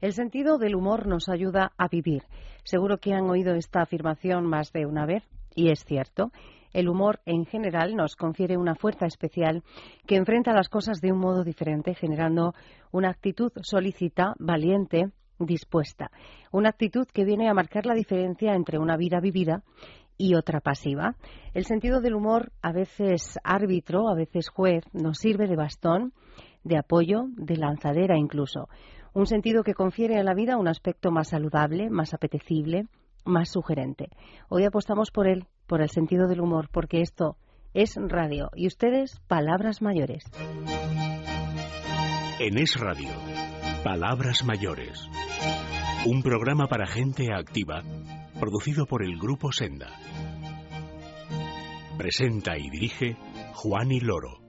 El sentido del humor nos ayuda a vivir. Seguro que han oído esta afirmación más de una vez, y es cierto. El humor en general nos confiere una fuerza especial que enfrenta las cosas de un modo diferente, generando una actitud solícita, valiente, dispuesta. Una actitud que viene a marcar la diferencia entre una vida vivida y otra pasiva. El sentido del humor, a veces árbitro, a veces juez, nos sirve de bastón, de apoyo, de lanzadera incluso. Un sentido que confiere a la vida un aspecto más saludable, más apetecible, más sugerente. Hoy apostamos por él, por el sentido del humor, porque esto es radio y ustedes palabras mayores. En Es Radio, Palabras Mayores. Un programa para gente activa, producido por el Grupo Senda. Presenta y dirige Juan y Loro.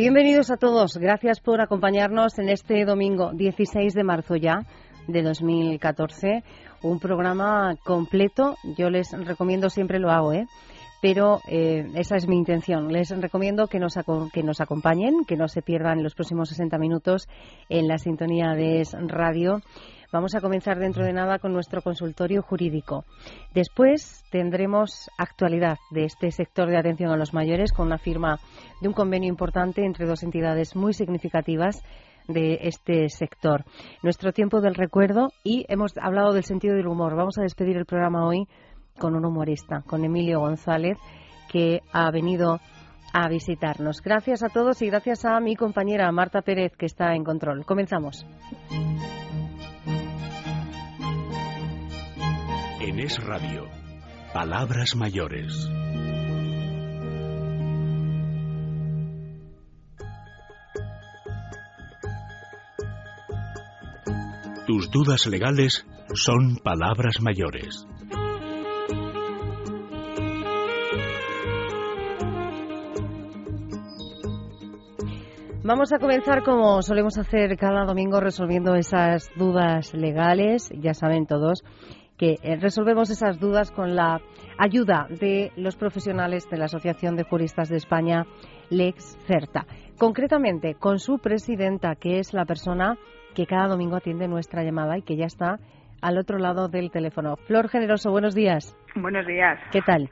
Bienvenidos a todos. Gracias por acompañarnos en este domingo 16 de marzo ya de 2014. Un programa completo. Yo les recomiendo, siempre lo hago, ¿eh? pero eh, esa es mi intención. Les recomiendo que nos, que nos acompañen, que no se pierdan los próximos 60 minutos en la sintonía de Radio. Vamos a comenzar dentro de nada con nuestro consultorio jurídico. Después tendremos actualidad de este sector de atención a los mayores con una firma de un convenio importante entre dos entidades muy significativas de este sector. Nuestro tiempo del recuerdo y hemos hablado del sentido del humor. Vamos a despedir el programa hoy con un humorista, con Emilio González, que ha venido a visitarnos. Gracias a todos y gracias a mi compañera Marta Pérez, que está en control. Comenzamos. En Es Radio, Palabras Mayores. Tus dudas legales son palabras mayores. Vamos a comenzar como solemos hacer cada domingo resolviendo esas dudas legales. Ya saben todos que eh, resolvemos esas dudas con la ayuda de los profesionales de la Asociación de Juristas de España, Lex Certa. Concretamente, con su presidenta, que es la persona que cada domingo atiende nuestra llamada y que ya está al otro lado del teléfono. Flor Generoso, buenos días. Buenos días. ¿Qué tal?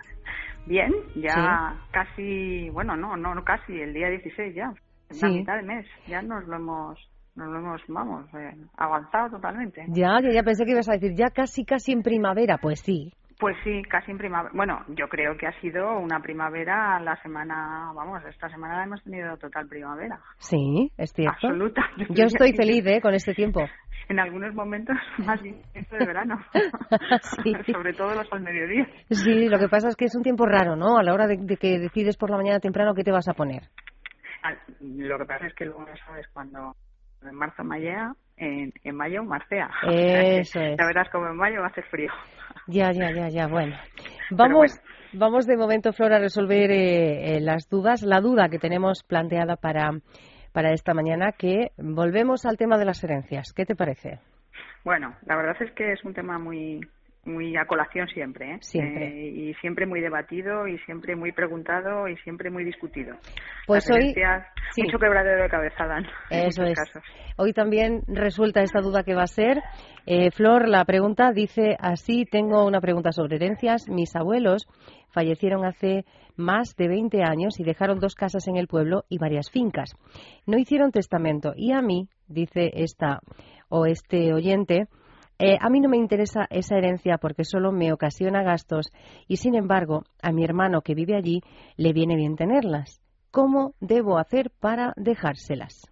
Bien, ya casi, bueno, no, no, casi, el día 16 ya, la mitad del mes, ya nos lo hemos nos lo hemos, vamos, eh, avanzado totalmente. Ya, ya, ya pensé que ibas a decir, ya casi, casi en primavera, pues sí. Pues sí, casi en primavera. Bueno, yo creo que ha sido una primavera la semana, vamos, esta semana hemos tenido total primavera. Sí, es cierto. Absoluta. Yo estoy feliz, ¿eh? Con este tiempo. En algunos momentos más intenso de verano. sí. Sobre todo los al mediodía. Sí, lo que pasa es que es un tiempo raro, ¿no? A la hora de, de que decides por la mañana temprano qué te vas a poner. Ah, lo que pasa es que luego no sabes cuándo en marzo mallea, en, en mayo marcea. Eso es. Ya verás como en mayo va a hacer frío. Ya, ya, ya, ya, bueno. Vamos, vamos de momento, Flora, a resolver eh, eh, las dudas, la duda que tenemos planteada para, para esta mañana, que volvemos al tema de las herencias. ¿Qué te parece? Bueno, la verdad es que es un tema muy muy a colación siempre, ¿eh? Siempre. Eh, y siempre muy debatido y siempre muy preguntado y siempre muy discutido. Pues hoy mucho quebradero de cabeza dan. Eso es. Hoy también resuelta esta duda que va a ser. Eh, Flor, la pregunta dice así, tengo una pregunta sobre herencias. Mis abuelos fallecieron hace más de 20 años y dejaron dos casas en el pueblo y varias fincas. No hicieron testamento y a mí, dice esta o este oyente, eh, a mí no me interesa esa herencia porque solo me ocasiona gastos y, sin embargo, a mi hermano que vive allí le viene bien tenerlas. ¿Cómo debo hacer para dejárselas?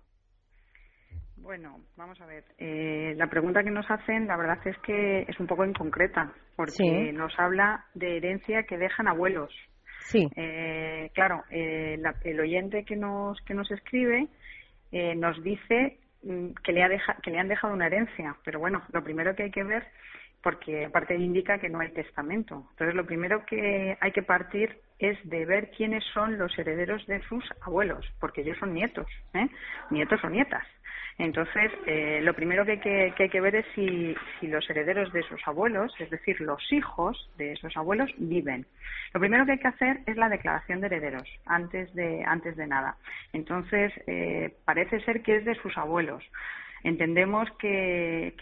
Bueno, vamos a ver. Eh, la pregunta que nos hacen, la verdad es que es un poco inconcreta, porque nos habla de herencia que dejan abuelos. Sí. Eh, claro, el oyente que nos que nos escribe nos dice que le, ha que le han dejado una herencia. Pero bueno, lo primero que hay que ver, porque aparte indica que no hay testamento. Entonces, lo primero que hay que partir es de ver quiénes son los herederos de sus abuelos, porque ellos son nietos, ¿eh? nietos o nietas. Entonces, eh, lo primero que hay que, ver es si, los herederos de esos abuelos, es decir, los hijos de esos abuelos, viven. Lo primero que hay que hacer es la declaración de herederos, antes de, antes de nada. Entonces, eh, parece ser que es de sus abuelos. Entendemos que,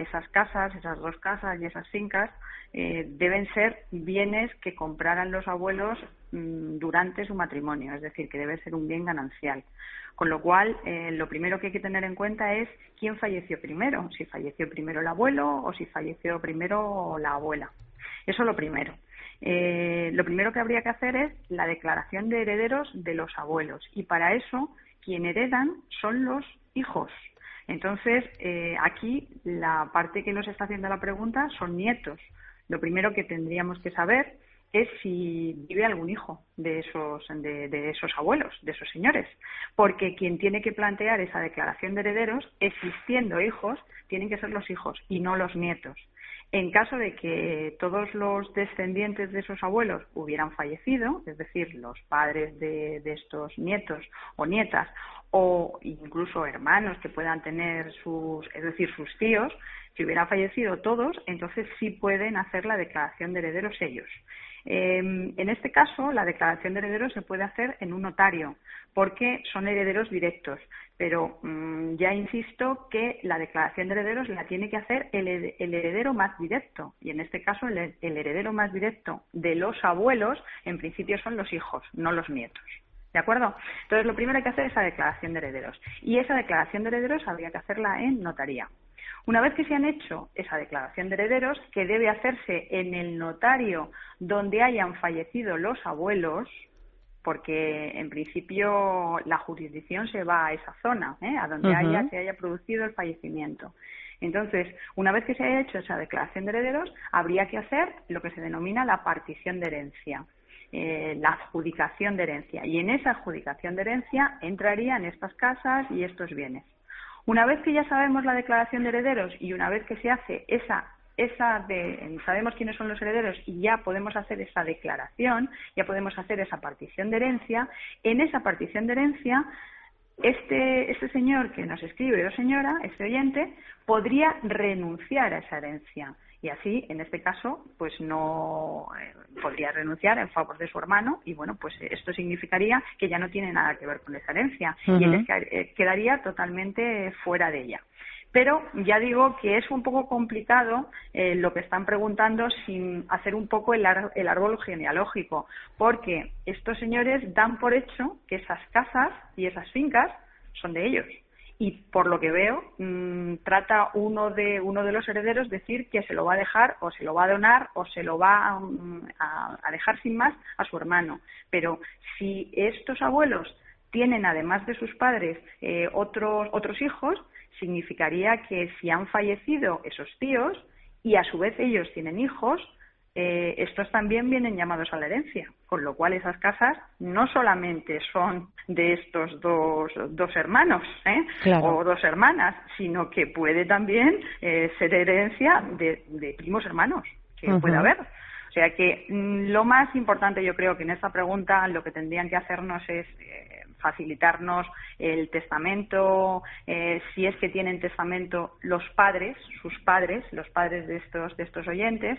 esas casas, esas dos casas y esas fincas eh, deben ser bienes que compraran los abuelos durante su matrimonio, es decir, que debe ser un bien ganancial. Con lo cual, eh, lo primero que hay que tener en cuenta es quién falleció primero, si falleció primero el abuelo o si falleció primero la abuela. Eso es lo primero. Eh, lo primero que habría que hacer es la declaración de herederos de los abuelos y para eso quien heredan son los hijos. Entonces, eh, aquí la parte que nos está haciendo la pregunta son nietos. Lo primero que tendríamos que saber es si vive algún hijo de esos, de, esos abuelos, de esos señores. Porque quien tiene que plantear esa declaración de herederos, existiendo hijos, tienen que ser los hijos y no los nietos. En caso de que todos los descendientes de esos abuelos hubieran fallecido, es decir, los padres de, de estos nietos o nietas, o incluso hermanos que puedan tener sus, es decir, sus tíos, si hubieran fallecido todos, entonces sí pueden hacer la declaración de herederos ellos. Em, en este caso, la declaración de herederos se puede hacer en un notario, porque son herederos directos. Pero mm, ya insisto que la declaración de herederos la tiene que hacer el, heredero más directo. Y en este caso, el, heredero más directo de los abuelos, en principio, son los hijos, no los nietos. ¿De acuerdo? Entonces, lo primero que hay que hacer es esa declaración de herederos. Y esa declaración de herederos habría que hacerla en notaría. Una vez que se han hecho esa declaración de herederos, que debe hacerse en el notario donde hayan fallecido los abuelos, porque en principio la jurisdicción se va a esa zona, ¿eh? a donde haya, se haya producido el fallecimiento. Entonces, una vez que se haya hecho esa declaración de herederos, habría que hacer lo que se denomina la partición de herencia. Eh, la adjudicación de herencia. Y en esa adjudicación de herencia entrarían estas casas y estos bienes. Una vez que ya sabemos la declaración de herederos y una vez que se hace esa esa de, sabemos quiénes son los herederos y ya podemos hacer esa declaración, ya podemos hacer esa partición de herencia, en esa partición de herencia este, este señor que nos escribe o señora, este oyente, podría renunciar a esa herencia y así, en este caso, pues no eh, podría renunciar en favor de su hermano y bueno, pues esto significaría que ya no tiene nada que ver con esa herencia y él eh, quedaría totalmente fuera de ella. Pero ya digo que es un poco complicado eh, lo que están preguntando sin hacer un poco el, el árbol genealógico, porque estos señores dan por hecho que esas casas y esas fincas son de ellos y por lo que veo mm, trata uno de uno de los herederos decir que se lo va a dejar o se lo va a donar o se lo va mm, a, dejar sin más a su hermano. Pero si estos abuelos tienen además de sus padres eh, otros otros hijos significaría que si han fallecido esos tíos y a su vez ellos tienen hijos eh, estos también vienen llamados a la herencia, con lo cual esas casas no solamente son de estos dos, dos hermanos ¿eh? o dos hermanas, sino que puede también eh, ser herencia de, primos hermanos, que puede haber. O sea que mm, lo más importante yo creo que en esta pregunta lo que tendrían que hacernos es facilitarnos el testamento, si es que tienen testamento los padres, sus padres, los padres de estos, de estos oyentes,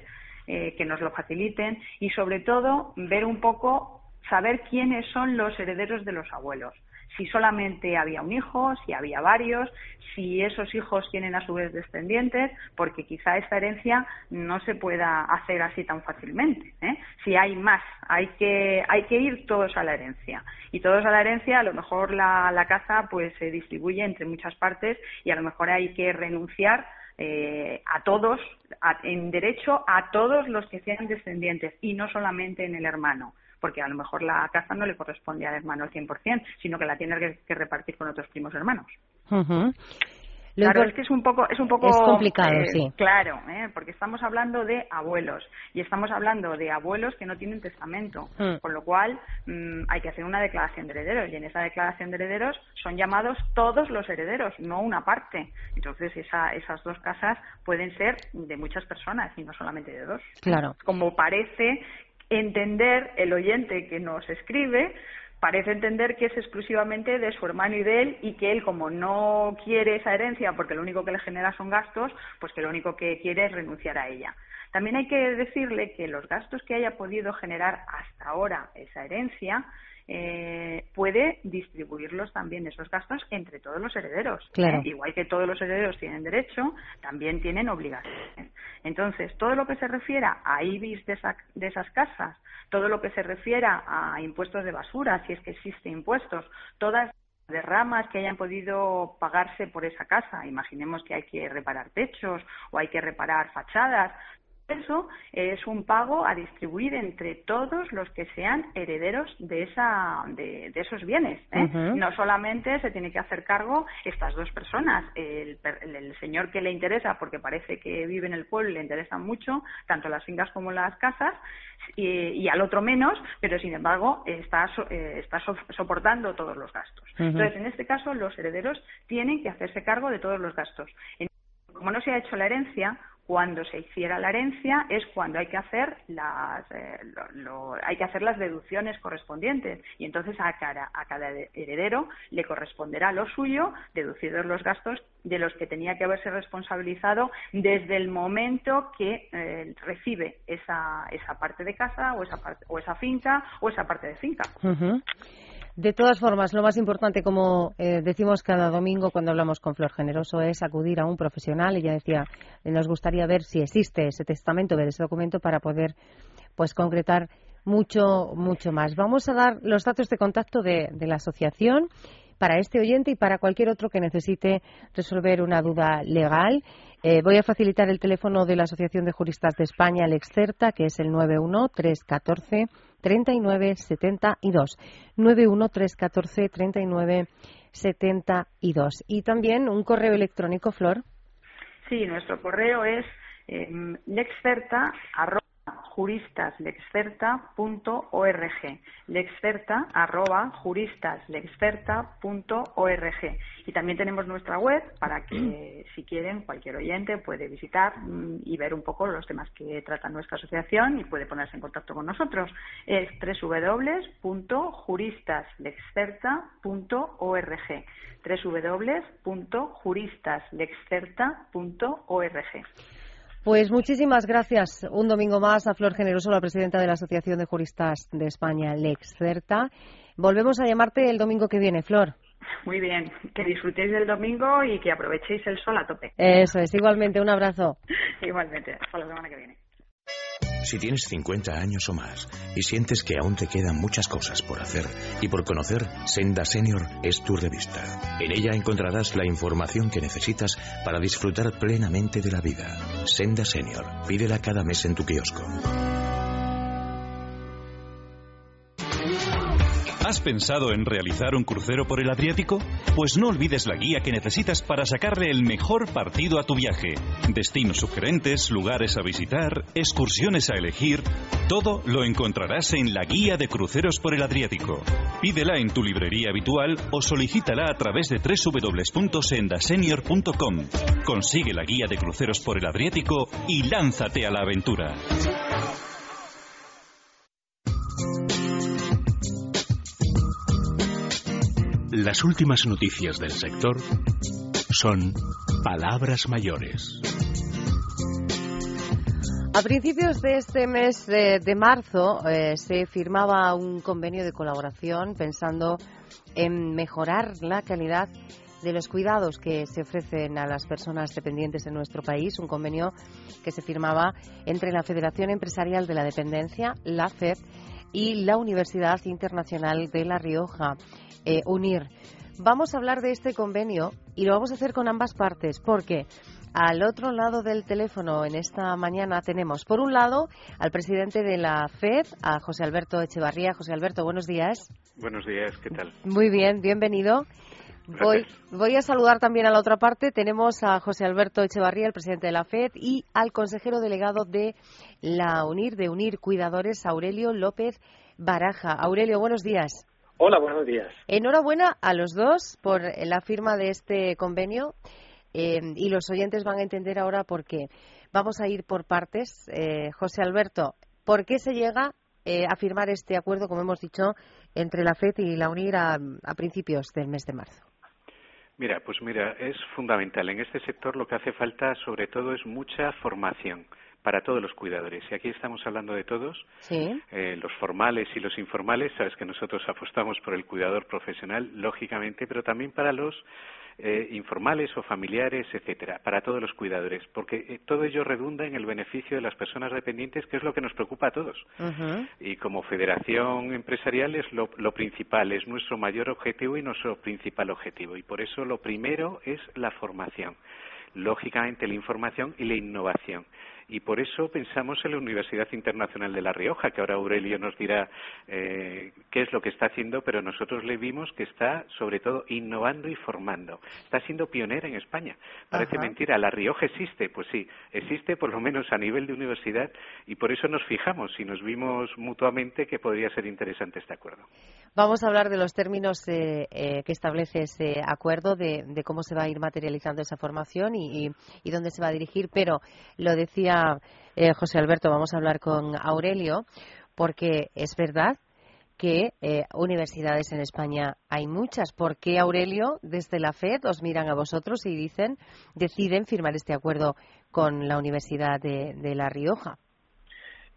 eh, que nos lo faciliten y sobre todo ver un poco, saber quiénes son los herederos de los abuelos. Si solamente había un hijo, si había varios, si esos hijos tienen a su vez descendientes, porque quizá esta herencia no se pueda hacer así tan fácilmente. ¿eh? Si hay más, hay que, hay que ir todos a la herencia. Y todos a la herencia, a lo mejor la, la casa pues se distribuye entre muchas partes y a lo mejor hay que renunciar eh, a todos, en derecho a todos los que sean descendientes y no solamente en el hermano, porque a lo mejor la casa no le corresponde al hermano al 100%, sino que la tiene que, repartir con otros primos hermanos claro, es que es un poco, es un poco complicado, eh, sí. Claro, ¿eh? porque estamos hablando de abuelos y estamos hablando de abuelos que no tienen testamento, mm. con lo cual mm, hay que hacer una declaración de herederos y en esa declaración de herederos son llamados todos los herederos, no una parte. Entonces esa, esas dos casas pueden ser de muchas personas y no solamente de dos. Claro. Como parece entender el oyente que nos escribe parece entender que es exclusivamente de su hermano y de él y que él, como no quiere esa herencia porque lo único que le genera son gastos, pues que lo único que quiere es renunciar a ella. También hay que decirle que los gastos que haya podido generar hasta ahora esa herencia eh, puede distribuirlos también esos gastos entre todos los herederos. ¿eh? Igual que todos los herederos tienen derecho, también tienen obligaciones. Entonces, todo lo que se refiera a IBIS de, de esas casas, todo lo que se refiera a impuestos de basura, si es que existen impuestos, todas derramas que hayan podido pagarse por esa casa. Imaginemos que hay que reparar techos o hay que reparar fachadas eso es un pago a distribuir entre todos los que sean herederos de, esa, de, esos bienes. ¿eh? No solamente se tiene que hacer cargo estas dos personas, el, señor que le interesa, porque parece que vive en el pueblo y le interesan mucho, tanto las fincas como las casas, y, al otro menos, pero sin embargo está, eh, está soportando todos los gastos. Entonces, en este caso, los herederos tienen que hacerse cargo de todos los gastos. como no se ha hecho la herencia, cuando se hiciera la herencia es cuando hay que hacer las eh, hay que hacer las deducciones correspondientes y entonces a cada, a cada heredero le corresponderá lo suyo deducidos los gastos de los que tenía que haberse responsabilizado desde el momento que eh, recibe esa, esa parte de casa o esa parte, o esa finca o esa parte de finca. De todas formas, lo más importante, como eh, decimos cada domingo cuando hablamos con Flor Generoso, es acudir a un profesional. Ella decía, nos gustaría ver si existe ese testamento, ver ese documento para poder, pues, concretar mucho, mucho más. Vamos a dar los datos de contacto de, de la asociación para este oyente y para cualquier otro que necesite resolver una duda legal. Eh, voy a facilitar el teléfono de la Asociación de Juristas de España, el Excerta, que es el 91314 3972. 91314 3972. Y también un correo electrónico, Flor. Sí, nuestro correo es lexcerta juristaslexperta.org. Lexperta arroba juristaslexperta.org. Y también tenemos nuestra web para que, si quieren, cualquier oyente puede visitar mm, y ver un poco los temas que trata nuestra asociación y puede ponerse en contacto con nosotros. Es www.juristaslexperta.org www.juristaslexperta.org. Pues muchísimas gracias un domingo más a Flor Generoso, la presidenta de la Asociación de Juristas de España, Lex Certa. Volvemos a llamarte el domingo que viene, Flor. Muy bien, que disfrutéis del domingo y que aprovechéis el sol a tope. Eso es, igualmente, un abrazo. igualmente, hasta la semana que viene. Si tienes 50 años o más y sientes que aún te quedan muchas cosas por hacer y por conocer, Senda Senior es tu revista. En ella encontrarás la información que necesitas para disfrutar plenamente de la vida. Senda Senior, pídela cada mes en tu kiosco. ¿Has pensado en realizar un crucero por el Adriático? Pues no olvides la guía que necesitas para sacarle el mejor partido a tu viaje. Destinos sugerentes, lugares a visitar, excursiones a elegir, todo lo encontrarás en la guía de cruceros por el Adriático. Pídela en tu librería habitual o solicítala a través de www.sendasenior.com. Consigue la guía de cruceros por el Adriático y lánzate a la aventura. Las últimas noticias del sector son palabras mayores. A principios de este mes de, marzo eh, se firmaba un convenio de colaboración pensando en mejorar la calidad de los cuidados que se ofrecen a las personas dependientes en nuestro país, un convenio que se firmaba entre la Federación Empresarial de la Dependencia, la FED, y la Universidad Internacional de La Rioja. Eh, unir. Vamos a hablar de este convenio y lo vamos a hacer con ambas partes porque al otro lado del teléfono en esta mañana tenemos, por un lado, al presidente de la FED, a José Alberto Echevarría. José Alberto, buenos días. Buenos días, ¿qué tal? Muy bien, bienvenido. Voy, voy, a saludar también a la otra parte. Tenemos a José Alberto Echevarría, el presidente de la FED, y al consejero delegado de la UNIR, de UNIR Cuidadores, Aurelio López Baraja. Aurelio, buenos días. Hola, buenos días. Enhorabuena a los dos por la firma de este convenio eh, y los oyentes van a entender ahora por qué. Vamos a ir por partes. Eh, José Alberto, ¿por qué se llega eh, a firmar este acuerdo, como hemos dicho, entre la FED y la UNIR a, a principios del mes de marzo? Mira, pues mira, es fundamental. En este sector lo que hace falta sobre todo es mucha formación para todos los cuidadores. Y aquí estamos hablando de todos, eh, los formales y los informales. Sabes que nosotros apostamos por el cuidador profesional, lógicamente, pero también para los eh, informales o familiares, etcétera, para todos los cuidadores, porque eh, todo ello redunda en el beneficio de las personas dependientes, que es lo que nos preocupa a todos. Y como federación empresarial es lo, lo principal, es nuestro mayor objetivo y nuestro principal objetivo. Y por eso lo primero es la formación lógicamente la información y la innovación y por eso pensamos en la Universidad Internacional de La Rioja, que ahora Aurelio nos dirá eh, qué es lo que está haciendo, pero nosotros le vimos que está sobre todo innovando y formando. Está siendo pionera en España. Parece mentira, La Rioja existe, pues sí, existe por lo menos a nivel de universidad y por eso nos fijamos y nos vimos mutuamente que podría ser interesante este acuerdo. Vamos a hablar de los términos eh, eh, que establece ese acuerdo, de, cómo se va a ir materializando esa formación y dónde se va a dirigir, pero lo decía eh, José Alberto, vamos a hablar con Aurelio, porque es verdad que eh, universidades en España hay muchas. ¿Por qué, Aurelio, desde la FED os miran a vosotros y dicen, deciden firmar este acuerdo con la Universidad de, La Rioja?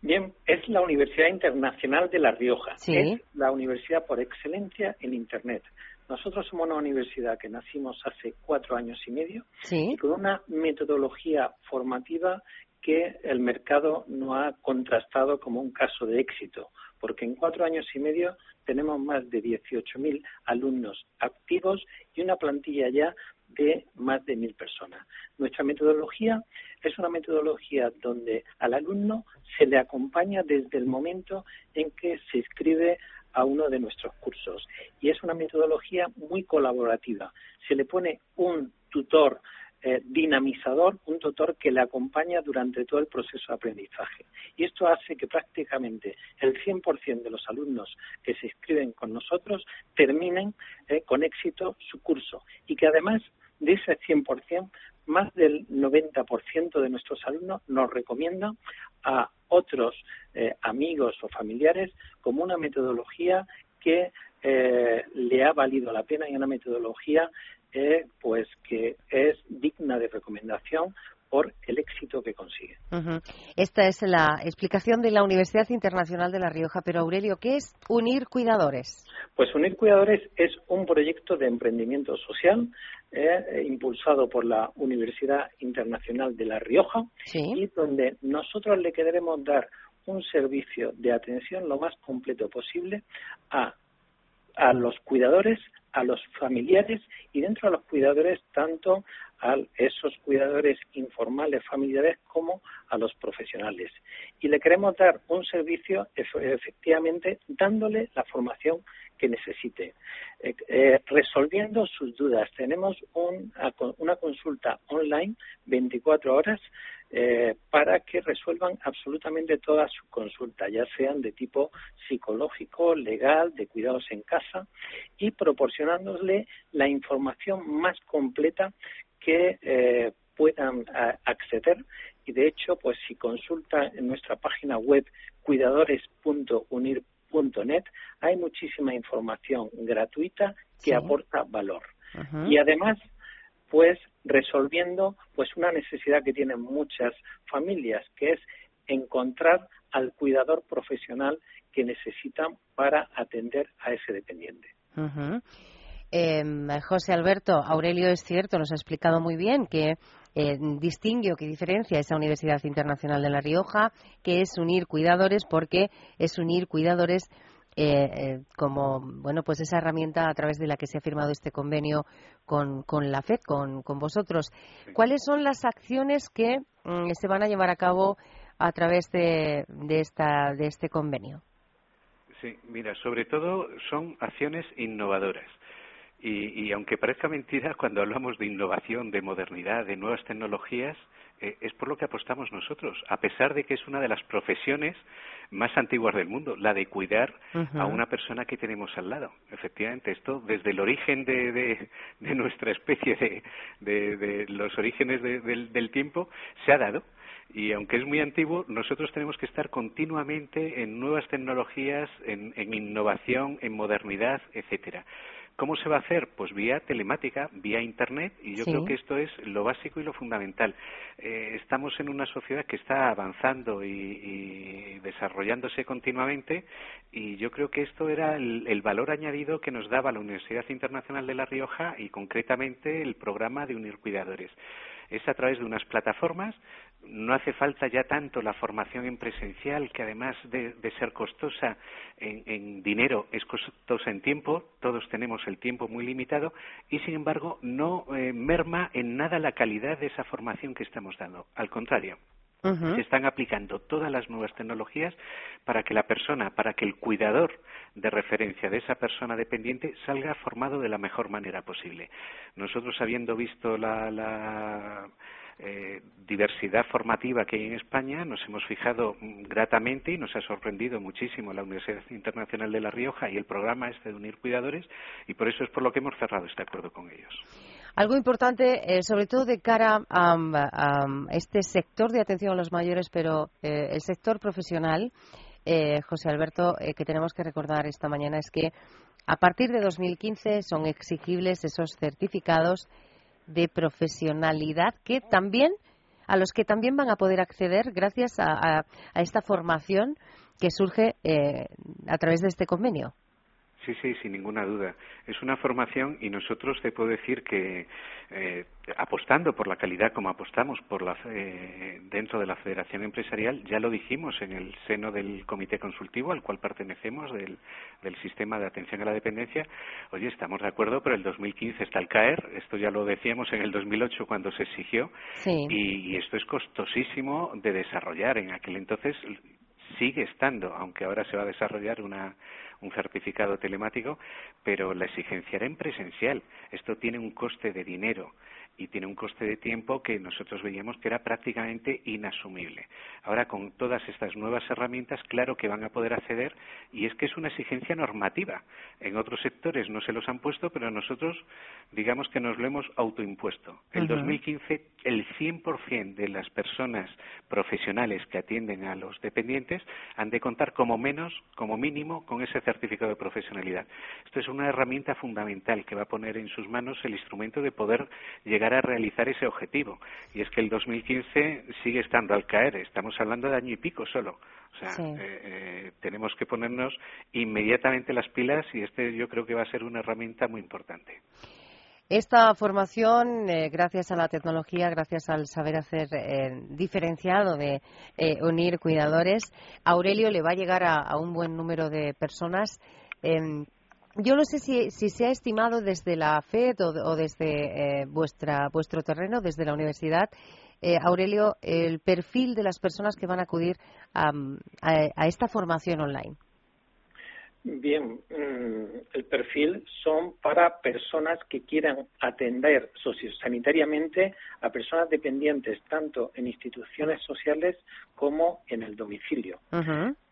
Bien, es la Universidad Internacional de La Rioja. Es la universidad por excelencia en Internet. Nosotros somos una universidad que nacimos hace cuatro años y medio y con una metodología formativa que el mercado no ha contrastado como un caso de éxito, porque en cuatro años y medio tenemos más de 18.000 alumnos activos y una plantilla ya de más de mil personas. Nuestra metodología es una metodología donde al alumno se le acompaña desde el momento en que se inscribe a uno de nuestros cursos y es una metodología muy colaborativa. Se le pone un tutor eh, dinamizador, un tutor que le acompaña durante todo el proceso de aprendizaje. Y esto hace que prácticamente el 100% de los alumnos que se inscriben con nosotros terminen eh, con éxito su curso y que además de ese 100%, más del 90% de nuestros alumnos nos recomiendan a otros eh, amigos o familiares como una metodología que le ha valido la pena y una metodología eh, pues que es digna de recomendación por el éxito que consigue. Esta es la explicación de la Universidad Internacional de La Rioja. Pero Aurelio, ¿qué es Unir Cuidadores? Pues Unir Cuidadores es un proyecto de emprendimiento social eh, impulsado por la Universidad Internacional de La Rioja y donde nosotros le queremos dar un servicio de atención lo más completo posible a a los cuidadores, a los familiares y dentro de los cuidadores tanto a esos cuidadores informales familiares como a los profesionales. Y le queremos dar un servicio efectivamente dándole la formación que necesite, eh, eh, resolviendo sus dudas. Tenemos una consulta online 24 horas eh, para que resuelvan absolutamente todas sus consultas, ya sean de tipo psicológico, legal, de cuidados en casa, y proporcionándole la información más completa que eh, puedan acceder. Y de hecho, pues si consulta en nuestra página web cuidadores.unir.net, hay muchísima información gratuita que aporta valor. Y además pues resolviendo pues una necesidad que tienen muchas familias, que es encontrar al cuidador profesional que necesitan para atender a ese dependiente. Em, José Alberto, Aurelio es cierto, nos ha explicado muy bien que eh, distingue o que diferencia esa Universidad Internacional de La Rioja, que es unir cuidadores, porque es unir cuidadores eh, eh, como bueno pues esa herramienta a través de la que se ha firmado este convenio con, con la FED, con, con vosotros. ¿Cuáles son las acciones que mm, se van a llevar a cabo a través de, de, esta, de este convenio? Sí, mira, sobre todo son acciones innovadoras. Y, y, aunque parezca mentira, cuando hablamos de innovación, de modernidad, de nuevas tecnologías, eh, es por lo que apostamos nosotros, a pesar de que es una de las profesiones más antiguas del mundo, la de cuidar a una persona que tenemos al lado. Efectivamente, esto desde el origen de, de, nuestra especie, de, de, los orígenes del, del tiempo, se ha dado Y aunque es muy antiguo, nosotros tenemos que estar continuamente en nuevas tecnologías, en, en innovación, en modernidad, etcétera. ¿Cómo se va a hacer? Pues vía telemática, vía Internet, y yo creo que esto es lo básico y lo fundamental. Eh, estamos en una sociedad que está avanzando y, desarrollándose continuamente, y yo creo que esto era el, valor añadido que nos daba la Universidad Internacional de La Rioja y concretamente el programa de Unir Cuidadores es a través de unas plataformas. No hace falta ya tanto la formación en presencial, que además de, ser costosa en, dinero, es costosa en tiempo. Todos tenemos el tiempo muy limitado y, sin embargo, no eh, merma en nada la calidad de esa formación que estamos dando. Al contrario, se están aplicando todas las nuevas tecnologías para que la persona, para que el cuidador de referencia de esa persona dependiente salga formado de la mejor manera posible. Nosotros, habiendo visto la, eh, diversidad formativa que hay en España, nos hemos fijado gratamente y nos ha sorprendido muchísimo la Universidad Internacional de La Rioja y el programa este de Unir Cuidadores y por eso es por lo que hemos cerrado este acuerdo con ellos. Algo importante, eh, sobre todo de cara a, este sector de atención a los mayores, pero eh, el sector profesional, eh, José Alberto, que tenemos que recordar esta mañana es que a partir de 2015 son exigibles esos certificados de profesionalidad que también a los que también van a poder acceder gracias a, esta formación que surge a través de este convenio. Sí, sí, sin ninguna duda. Es una formación y nosotros te puedo decir que eh, apostando por la calidad como apostamos por la, eh, dentro de la Federación Empresarial, ya lo dijimos en el seno del Comité Consultivo al cual pertenecemos del, del Sistema de Atención a la Dependencia. Oye, estamos de acuerdo, pero el 2015 está al caer. Esto ya lo decíamos en el 2008 cuando se exigió. y esto es costosísimo de desarrollar. En aquel entonces sigue estando, aunque ahora se va a desarrollar una un certificado telemático, pero la exigencia era en presencial. Esto tiene un coste de dinero y tiene un coste de tiempo que nosotros veíamos que era prácticamente inasumible. Ahora, con todas estas nuevas herramientas, claro que van a poder acceder y es que es una exigencia normativa. En otros sectores no se los han puesto, pero nosotros, digamos que nos lo hemos autoimpuesto. En 2015, el 100% de las personas profesionales que atienden a los dependientes han de contar como menos, como mínimo, con ese certificado de profesionalidad. Esto es una herramienta fundamental que va a poner en sus manos el instrumento de poder llegar a realizar ese objetivo. Y es que el 2015 sigue estando al caer, estamos hablando de año y pico solo. O sea, eh, eh, tenemos que ponernos inmediatamente las pilas y este yo creo que va a ser una herramienta muy importante. Esta formación, eh, gracias a la tecnología, gracias al saber hacer diferenciado de unir cuidadores, Aurelio le va a llegar a, un buen número de personas. Yo no sé si, se ha estimado desde la FED o, desde eh, vuestra, vuestro terreno, desde la universidad, eh, Aurelio, el perfil de las personas que van a acudir a esta formación online. Bien, mm, el perfil son para personas que quieran atender sociosanitariamente a personas dependientes tanto en instituciones sociales como en el domicilio.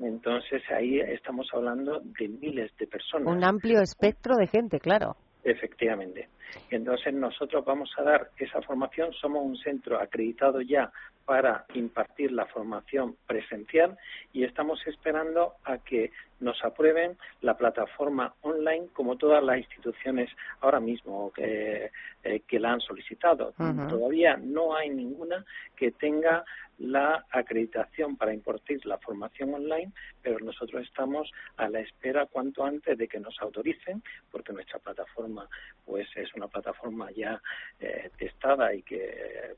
Entonces ahí estamos hablando de miles de personas. Un amplio espectro de gente, claro. Efectivamente. Entonces nosotros vamos a dar esa formación. Somos un centro acreditado ya para impartir la formación presencial y estamos esperando a que nos aprueben la plataforma online como todas las instituciones ahora mismo que, eh, que la han solicitado. Todavía no hay ninguna que tenga la acreditación para impartir la formación online, pero nosotros estamos a la espera cuanto antes de que nos autoricen, porque nuestra plataforma pues es una plataforma ya eh, testada y que,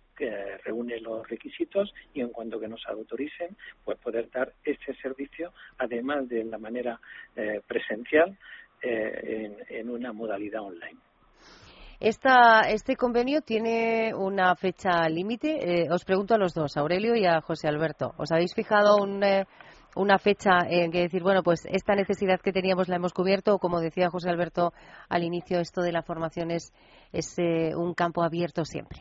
reúne los requisitos y en cuanto que nos autoricen, pues poder dar ese servicio, además de la manera eh, presencial, eh, en una modalidad online. Esta, este convenio tiene una fecha límite. Eh, os pregunto a los dos, a Aurelio y a José Alberto. ¿Os habéis fijado eh, una fecha en que decir, bueno, pues esta necesidad que teníamos la hemos cubierto? O como decía José Alberto al inicio, esto de la formación es, eh, un campo abierto siempre.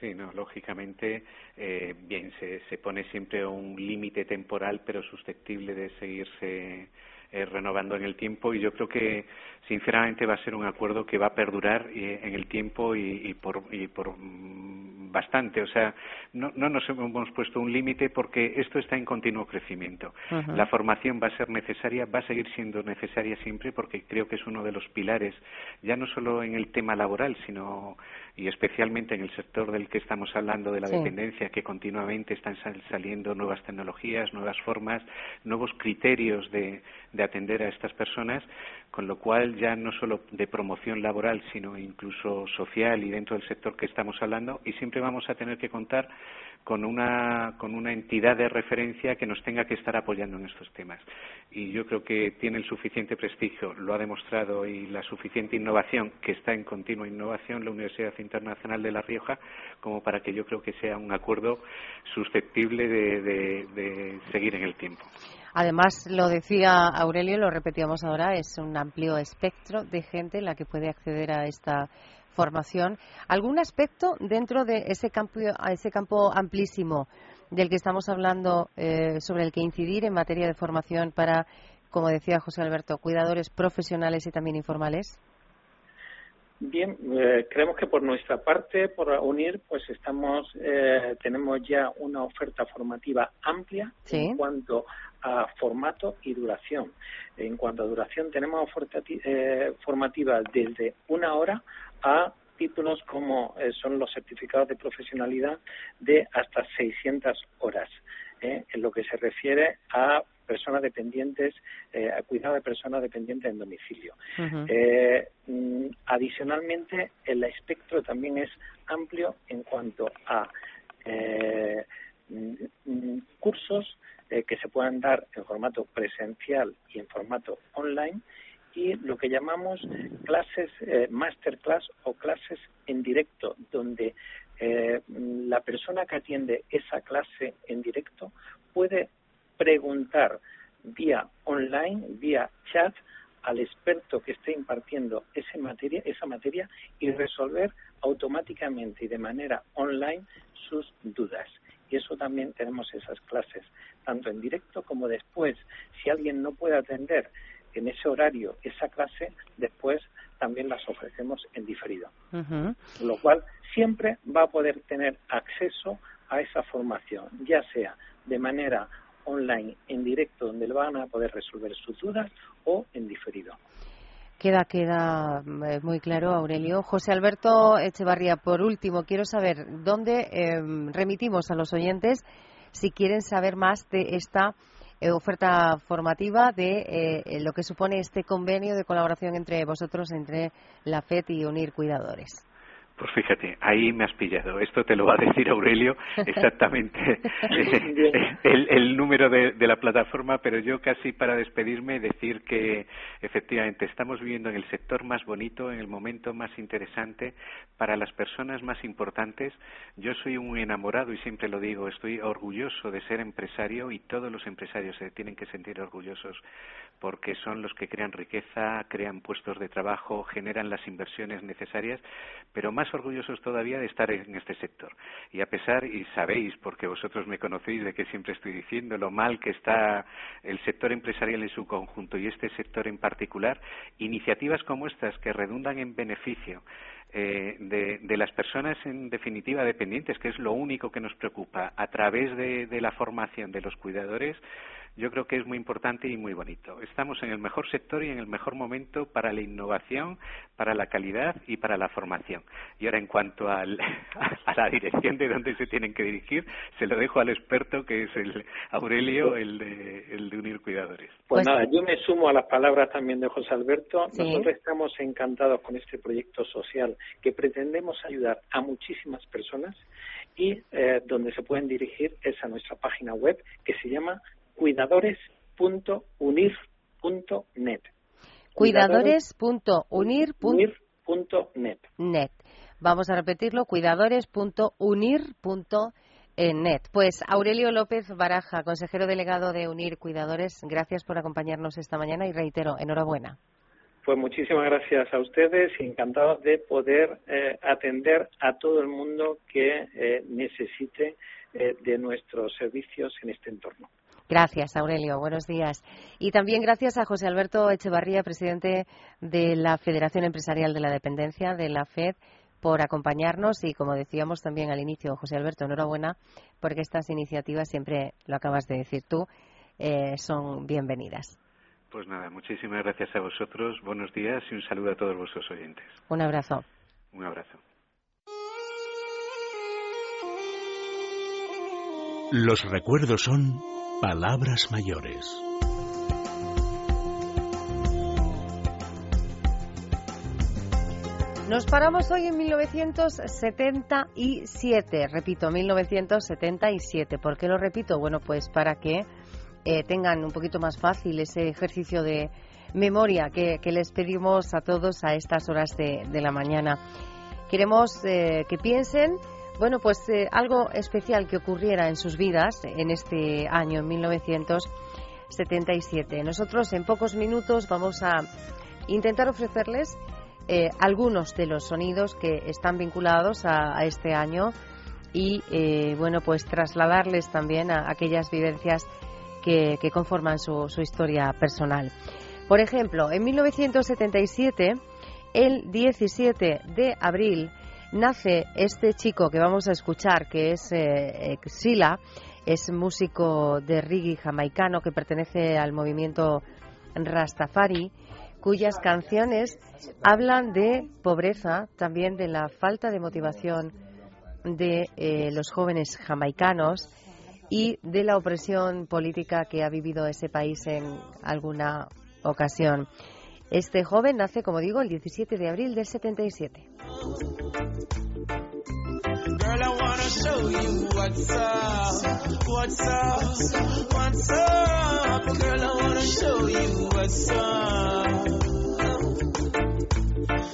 Sí, no, lógicamente, bien, se, se pone siempre un límite temporal, pero susceptible de seguirse eh, renovando en el tiempo y yo creo que sinceramente va a ser un acuerdo que va a perdurar eh, en el tiempo y, por, y por mm, bastante. O sea, no, no nos hemos puesto un límite porque esto está en continuo crecimiento. La formación va a ser necesaria, va a seguir siendo necesaria siempre porque creo que es uno de los pilares, ya no solo en el tema laboral, sino y especialmente en el sector del que estamos hablando de la dependencia, que continuamente están saliendo nuevas tecnologías, nuevas formas, nuevos criterios de, de atender a estas personas, con lo cual ya no solo de promoción laboral, sino incluso social y dentro del sector que estamos hablando, y siempre vamos a tener que contar con una, con una entidad de referencia que nos tenga que estar apoyando en estos temas. Y yo creo que tiene el suficiente prestigio, lo ha demostrado, y la suficiente innovación, que está en continua innovación, la Universidad Internacional de La Rioja, como para que yo creo que sea un acuerdo susceptible de, seguir en el tiempo. Además, lo decía Aurelio, lo repetíamos ahora, es un amplio espectro de gente la que puede acceder a esta formación. ¿Algún aspecto dentro de ese campo, ese campo amplísimo del que estamos hablando eh, sobre el que incidir en materia de formación para, como decía José Alberto, cuidadores profesionales y también informales? Bien, eh, creemos que por nuestra parte, por unir, pues estamos, eh, tenemos ya una oferta formativa amplia en cuanto a formato y duración. En cuanto a duración, tenemos oferta formativa desde una hora a títulos como eh, son los certificados de profesionalidad de hasta 600 horas, ¿eh? en lo que se refiere a personas dependientes, eh, cuidado de personas dependientes en domicilio. Mm, adicionalmente, el espectro también es amplio en cuanto a mm, mm, cursos que se puedan dar en formato presencial y en formato online y lo que llamamos clases eh, masterclass o clases en directo, donde eh, la persona que atiende esa clase en directo puede preguntar vía online, vía chat, al experto que esté impartiendo esa materia, esa materia y resolver automáticamente y de manera online sus dudas. Y eso también tenemos esas clases, tanto en directo como después. Si alguien no puede atender en ese horario esa clase, después también las ofrecemos en diferido. Lo cual siempre va a poder tener acceso a esa formación, ya sea de manera online, en directo, donde le van a poder resolver sus dudas, o en diferido. Queda, queda eh, muy claro, Aurelio. José Alberto Echevarría, por último, quiero saber dónde em, remitimos a los oyentes si quieren saber más de esta eh, oferta formativa de eh, lo que supone este convenio de colaboración entre vosotros, entre la FED y Unir Cuidadores. Pues fíjate, ahí me has pillado. Esto te lo va a decir Aurelio exactamente el, número de, la plataforma, pero yo casi para despedirme decir que efectivamente estamos viviendo en el sector más bonito, en el momento más interesante para las personas más importantes. Yo soy un enamorado y siempre lo digo, estoy orgulloso de ser empresario y todos los empresarios se tienen que sentir orgullosos porque son los que crean riqueza, crean puestos de trabajo, generan las inversiones necesarias, pero más orgullosos todavía de estar en este sector. Y a pesar, y sabéis, porque vosotros me conocéis, de que siempre estoy diciendo lo mal que está el sector empresarial en su conjunto y este sector en particular, iniciativas como estas que redundan en beneficio eh, de, las personas en definitiva dependientes, que es lo único que nos preocupa, a través de la formación de los cuidadores, yo creo que es muy importante y muy bonito. Estamos en el mejor sector y en el mejor momento para la innovación, para la calidad y para la formación. Y ahora, en cuanto a la dirección de dónde se tienen que dirigir, se lo dejo al experto que es el Aurelio, el de, el de Unir Cuidadores. Pues, pues nada, yo me sumo a las palabras también de José Alberto. Nosotros estamos encantados con este proyecto social que pretendemos ayudar a muchísimas personas y eh, donde se pueden dirigir es a nuestra página web que se llama cuidadores.unir.net. Cuidadores.unir.net. Net. Vamos a repetirlo, cuidadores.unir.net. Pues Aurelio López Baraja, consejero delegado de Unir Cuidadores, gracias por acompañarnos esta mañana y reitero, enhorabuena. Pues muchísimas gracias a ustedes y encantados de poder eh, atender a todo el mundo que eh, necesite eh, de nuestros servicios en este entorno. Gracias, Aurelio. Buenos días. Y también gracias a José Alberto Echevarría, presidente de la Federación Empresarial de la Dependencia, de la FED, por acompañarnos y, como decíamos también al inicio, José Alberto, enhorabuena, porque estas iniciativas, siempre lo acabas de decir tú, son bienvenidas. Pues nada, muchísimas gracias a vosotros, buenos días y un saludo a todos vuestros oyentes. Un abrazo. Un abrazo. Los recuerdos son palabras mayores. Nos paramos hoy en 1977, repito, 1977. ¿Por qué lo repito? Bueno, pues para que eh, tengan un poquito más fácil ese ejercicio de memoria que, les pedimos a todos a estas horas de, la mañana. Queremos eh, que piensen, bueno, pues eh, algo especial que ocurriera en sus vidas en este año, en 1977. Nosotros en pocos minutos vamos a intentar ofrecerles algunos de los sonidos que están vinculados a, este año y bueno pues trasladarles también a aquellas vivencias que, conforman su, historia personal. Por ejemplo, en 1977, el 17 de abril, nace este chico que vamos a escuchar, que es eh, Xila, es músico de reggae jamaicano que pertenece al movimiento Rastafari cuyas canciones hablan de pobreza, también de la falta de motivación de eh, los jóvenes jamaicanos y de la opresión política que ha vivido ese país en alguna ocasión. Este joven nace, como digo, el 17 de abril del 77.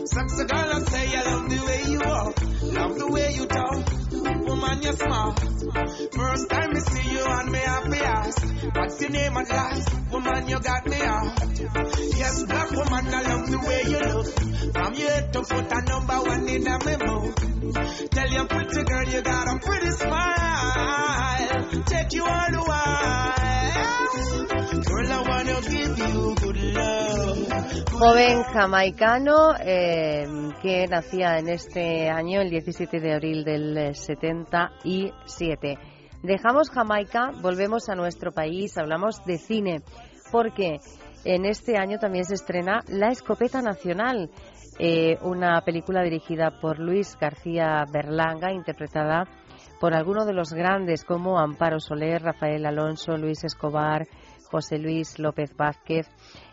Sexy girl, I I. First time I see you and me happy ask, what's your name at last? Woman, you got me out. Yes, black woman, I love the way you look. From your head to foot, a number one in a memo. Tell your pretty girl you got a pretty smile. Take you all the while. Girl, I wanna give you good love. Que nacía en este año, el 17 de abril del 77. Dejamos Jamaica, volvemos a nuestro país, hablamos de cine, porque en este año también se estrena La Escopeta Nacional, eh, una película dirigida por Luis García Berlanga, interpretada por algunos de los grandes como Amparo Soler, Rafael Alonso, Luis Escobar, José Luis López Vázquez.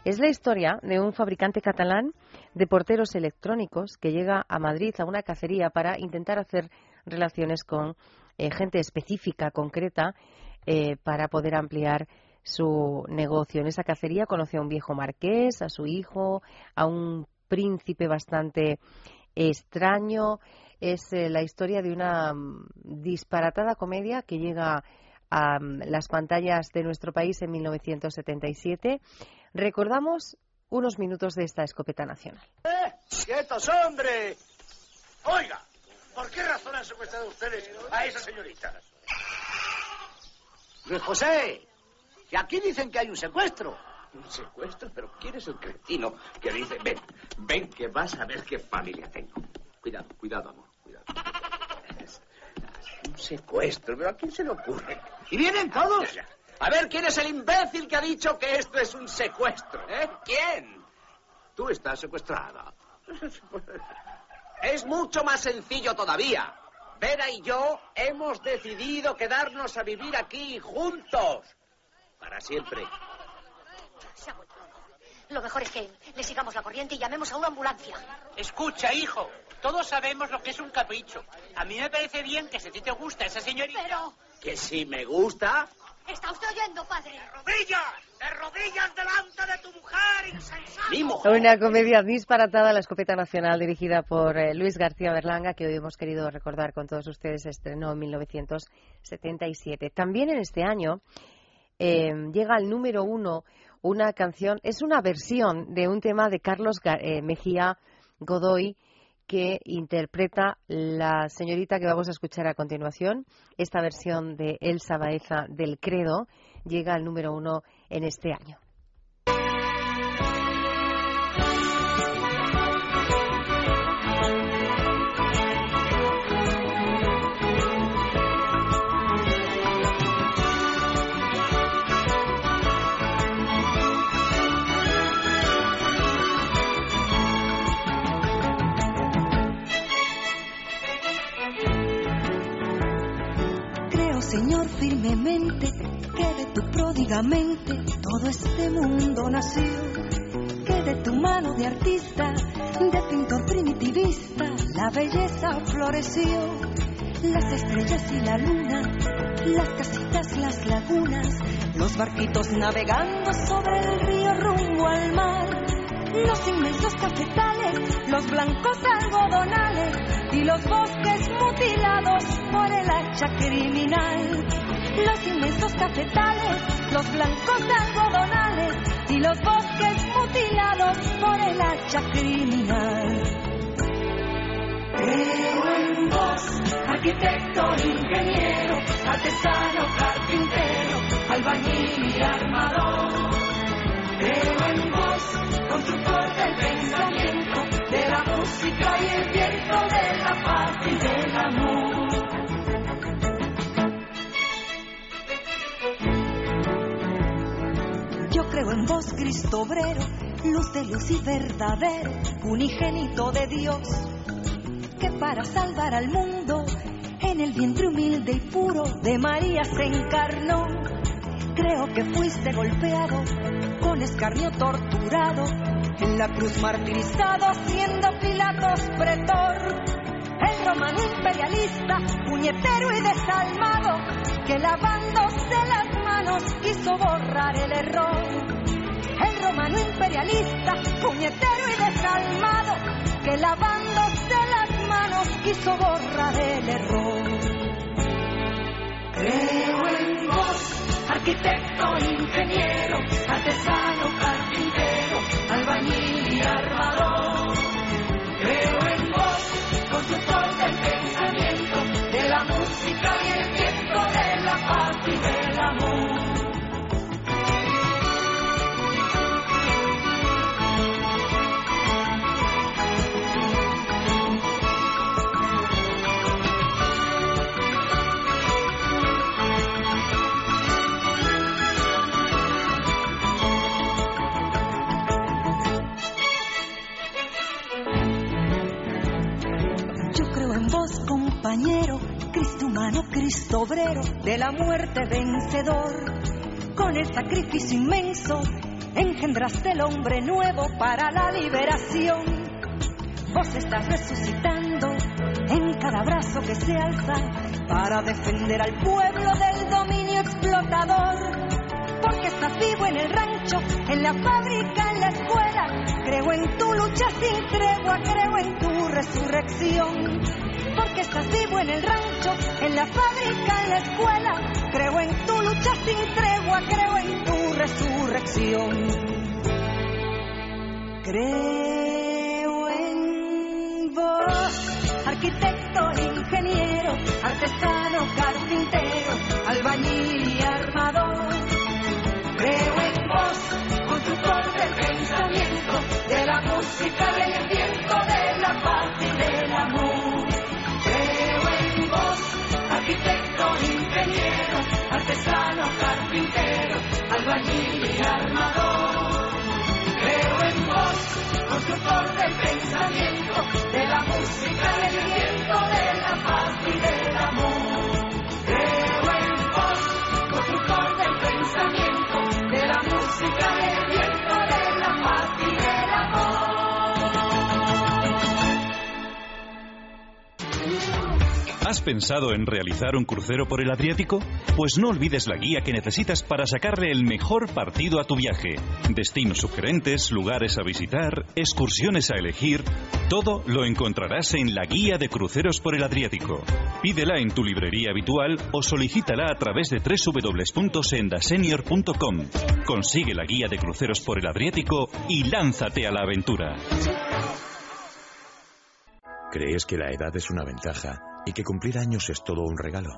Es la historia de un fabricante catalán de porteros electrónicos que llega a Madrid a una cacería para intentar hacer relaciones con eh, gente específica, concreta, eh, para poder ampliar su negocio. En esa cacería conoce a un viejo marqués, a su hijo, a un príncipe bastante extraño. Es eh, la historia de una mm, disparatada comedia que llega a mm, las pantallas de nuestro país en 1977. Recordamos unos minutos de esta escopeta nacional. ¡Eh! ¡Quietos, hombre! Oiga, ¿por qué razón han secuestrado ustedes a esa señorita? Luis José, que aquí dicen que hay un secuestro. ¿Un secuestro? ¿Pero quién es el cretino que dice, ven, ven que vas a ver qué familia tengo? Cuidado, cuidado, amor, cuidado. Un secuestro, pero ¿a quién se le ocurre? ¿Y vienen todos? A ver, ¿quién es el imbécil que ha dicho que esto es un secuestro? ¿Eh? ¿Quién? Tú estás secuestrada. Es mucho más sencillo todavía. Vera y yo hemos decidido quedarnos a vivir aquí juntos. Para siempre. Lo mejor es que le sigamos la corriente y llamemos a una ambulancia. Escucha, hijo. Todos sabemos lo que es un capricho. A mí me parece bien que si a ti te gusta esa señorita... Pero... ¿Que si me gusta? ¿Está usted oyendo, padre? ¡De rodillas! ¡De rodillas delante de tu mujer, insensato! Una comedia disparatada, La Escopeta Nacional, dirigida por eh, Luis García Berlanga, que hoy hemos querido recordar con todos ustedes, estrenó en 1977. También en este año eh, llega al número uno una canción, es una versión de un tema de Carlos eh, Mejía Godoy que interpreta la señorita que vamos a escuchar a continuación. Esta versión de Elsa Baeza del Credo llega al número uno en este año. Firmemente, que de tu pródigamente todo este mundo nació, que de tu mano de artista, de pintor primitivista, la belleza floreció, las estrellas y la luna, las casitas, las lagunas, los barquitos navegando sobre el río rumbo al mar. Los inmensos cafetales, los blancos algodonales y los bosques mutilados por el hacha criminal. Los inmensos cafetales, los blancos algodonales y los bosques mutilados por el hacha criminal. Creo en vos, arquitecto, ingeniero, artesano, carpintero, albañil y armador. Creo en vos, constructor del pensamiento, de la música y el viento, de la paz y del amor. Vos, Cristo obrero, luz de luz y verdadero, unigénito de Dios, que para salvar al mundo, en el vientre humilde y puro de María se encarnó. Creo que fuiste golpeado con escarnio torturado, en la cruz martirizado siendo Pilatos pretor. El romano imperialista, puñetero y desalmado, que lavándose las manos quiso borrar el error. El romano imperialista, puñetero y desalmado, que lavándose las manos quiso borrar el error. Creo en vos, arquitecto, ingeniero, artesano, carpintero, albañil y armador. Compañero, Cristo humano, Cristo obrero, de la muerte vencedor. Con el sacrificio inmenso, engendraste el hombre nuevo para la liberación. Vos estás resucitando en cada brazo que se alza para defender al pueblo del dominio explotador. Porque estás vivo en el rancho, en la fábrica, en la escuela. Creo en tu lucha sin tregua, creo en tu resurrección. Porque estás vivo en el rancho, en la fábrica, en la escuela. Creo en tu lucha sin tregua, creo en tu resurrección. Creo en vos, arquitecto, ingeniero, artesano, carpintero, albañil y armador. Creo en vos, constructor del pensamiento, de la música y el viento, de la paz albañil y armador. Creo en vos, constructor del pensamiento, de la música y el viento, de la paz y del amor. ¿Has pensado en realizar un crucero por el Adriático? Pues no olvides la guía que necesitas para sacarle el mejor partido a tu viaje. Destinos sugerentes, lugares a visitar, excursiones a elegir, todo lo encontrarás en la guía de cruceros por el Adriático. Pídela en tu librería habitual o solicítala a través de www.sendasenior.com. Consigue la guía de cruceros por el Adriático y lánzate a la aventura. ¿Crees que la edad es una ventaja y que cumplir años es todo un regalo?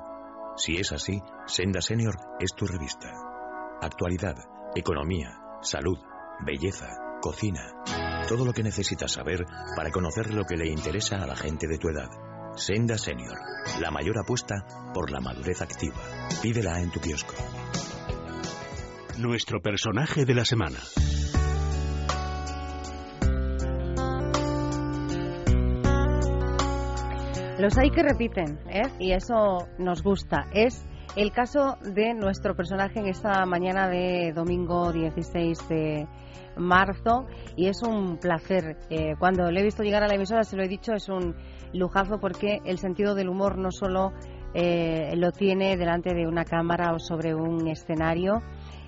Si es así, Senda Senior es tu revista. Actualidad, economía, salud, belleza, cocina. Todo lo que necesitas saber para conocer lo que le interesa a la gente de tu edad. Senda Senior, la mayor apuesta por la madurez activa. Pídela en tu kiosco. Nuestro personaje de la semana. Los hay que repiten, ¿eh? y eso nos gusta. Es el caso de nuestro personaje en esta mañana de domingo 16 de marzo y es un placer. Eh, cuando le he visto llegar a la emisora, se lo he dicho, es un lujazo porque el sentido del humor no solo eh, lo tiene delante de una cámara o sobre un escenario,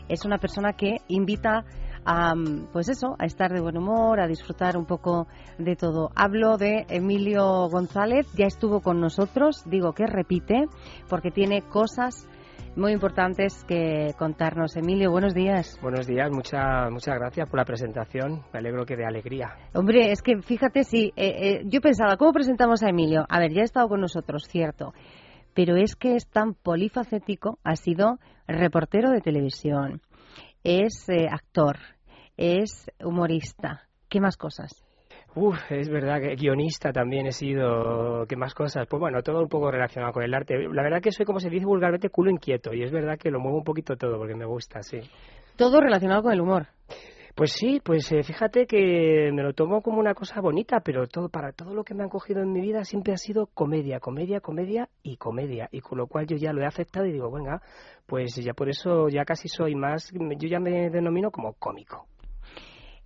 es una persona que invita a, pues eso, a estar de buen humor, a disfrutar un poco de todo. Hablo de Emilio González, ya estuvo con nosotros, digo que repite, porque tiene cosas muy importantes que contarnos. Emilio, buenos días. Buenos días, muchas muchas gracias por la presentación. Me alegro que de alegría. Hombre, es que fíjate, sí, eh, eh, yo pensaba, ¿cómo presentamos a Emilio? A ver, ya ha estado con nosotros, cierto, pero es que es tan polifacético, ha sido reportero de televisión, es eh, actor, es humorista. ¿Qué más cosas? Uf, es verdad que guionista también he sido, ¿qué más cosas? Pues bueno, todo un poco relacionado con el arte. La verdad que soy, como se dice vulgarmente, culo inquieto y es verdad que lo muevo un poquito todo porque me gusta, sí. Todo relacionado con el humor. Pues sí, pues eh, fíjate que me lo tomo como una cosa bonita, pero todo para todo lo que me han cogido en mi vida siempre ha sido comedia, comedia, comedia y comedia, y con lo cual yo ya lo he aceptado y digo, venga, pues ya por eso ya casi soy más, yo ya me denomino como cómico.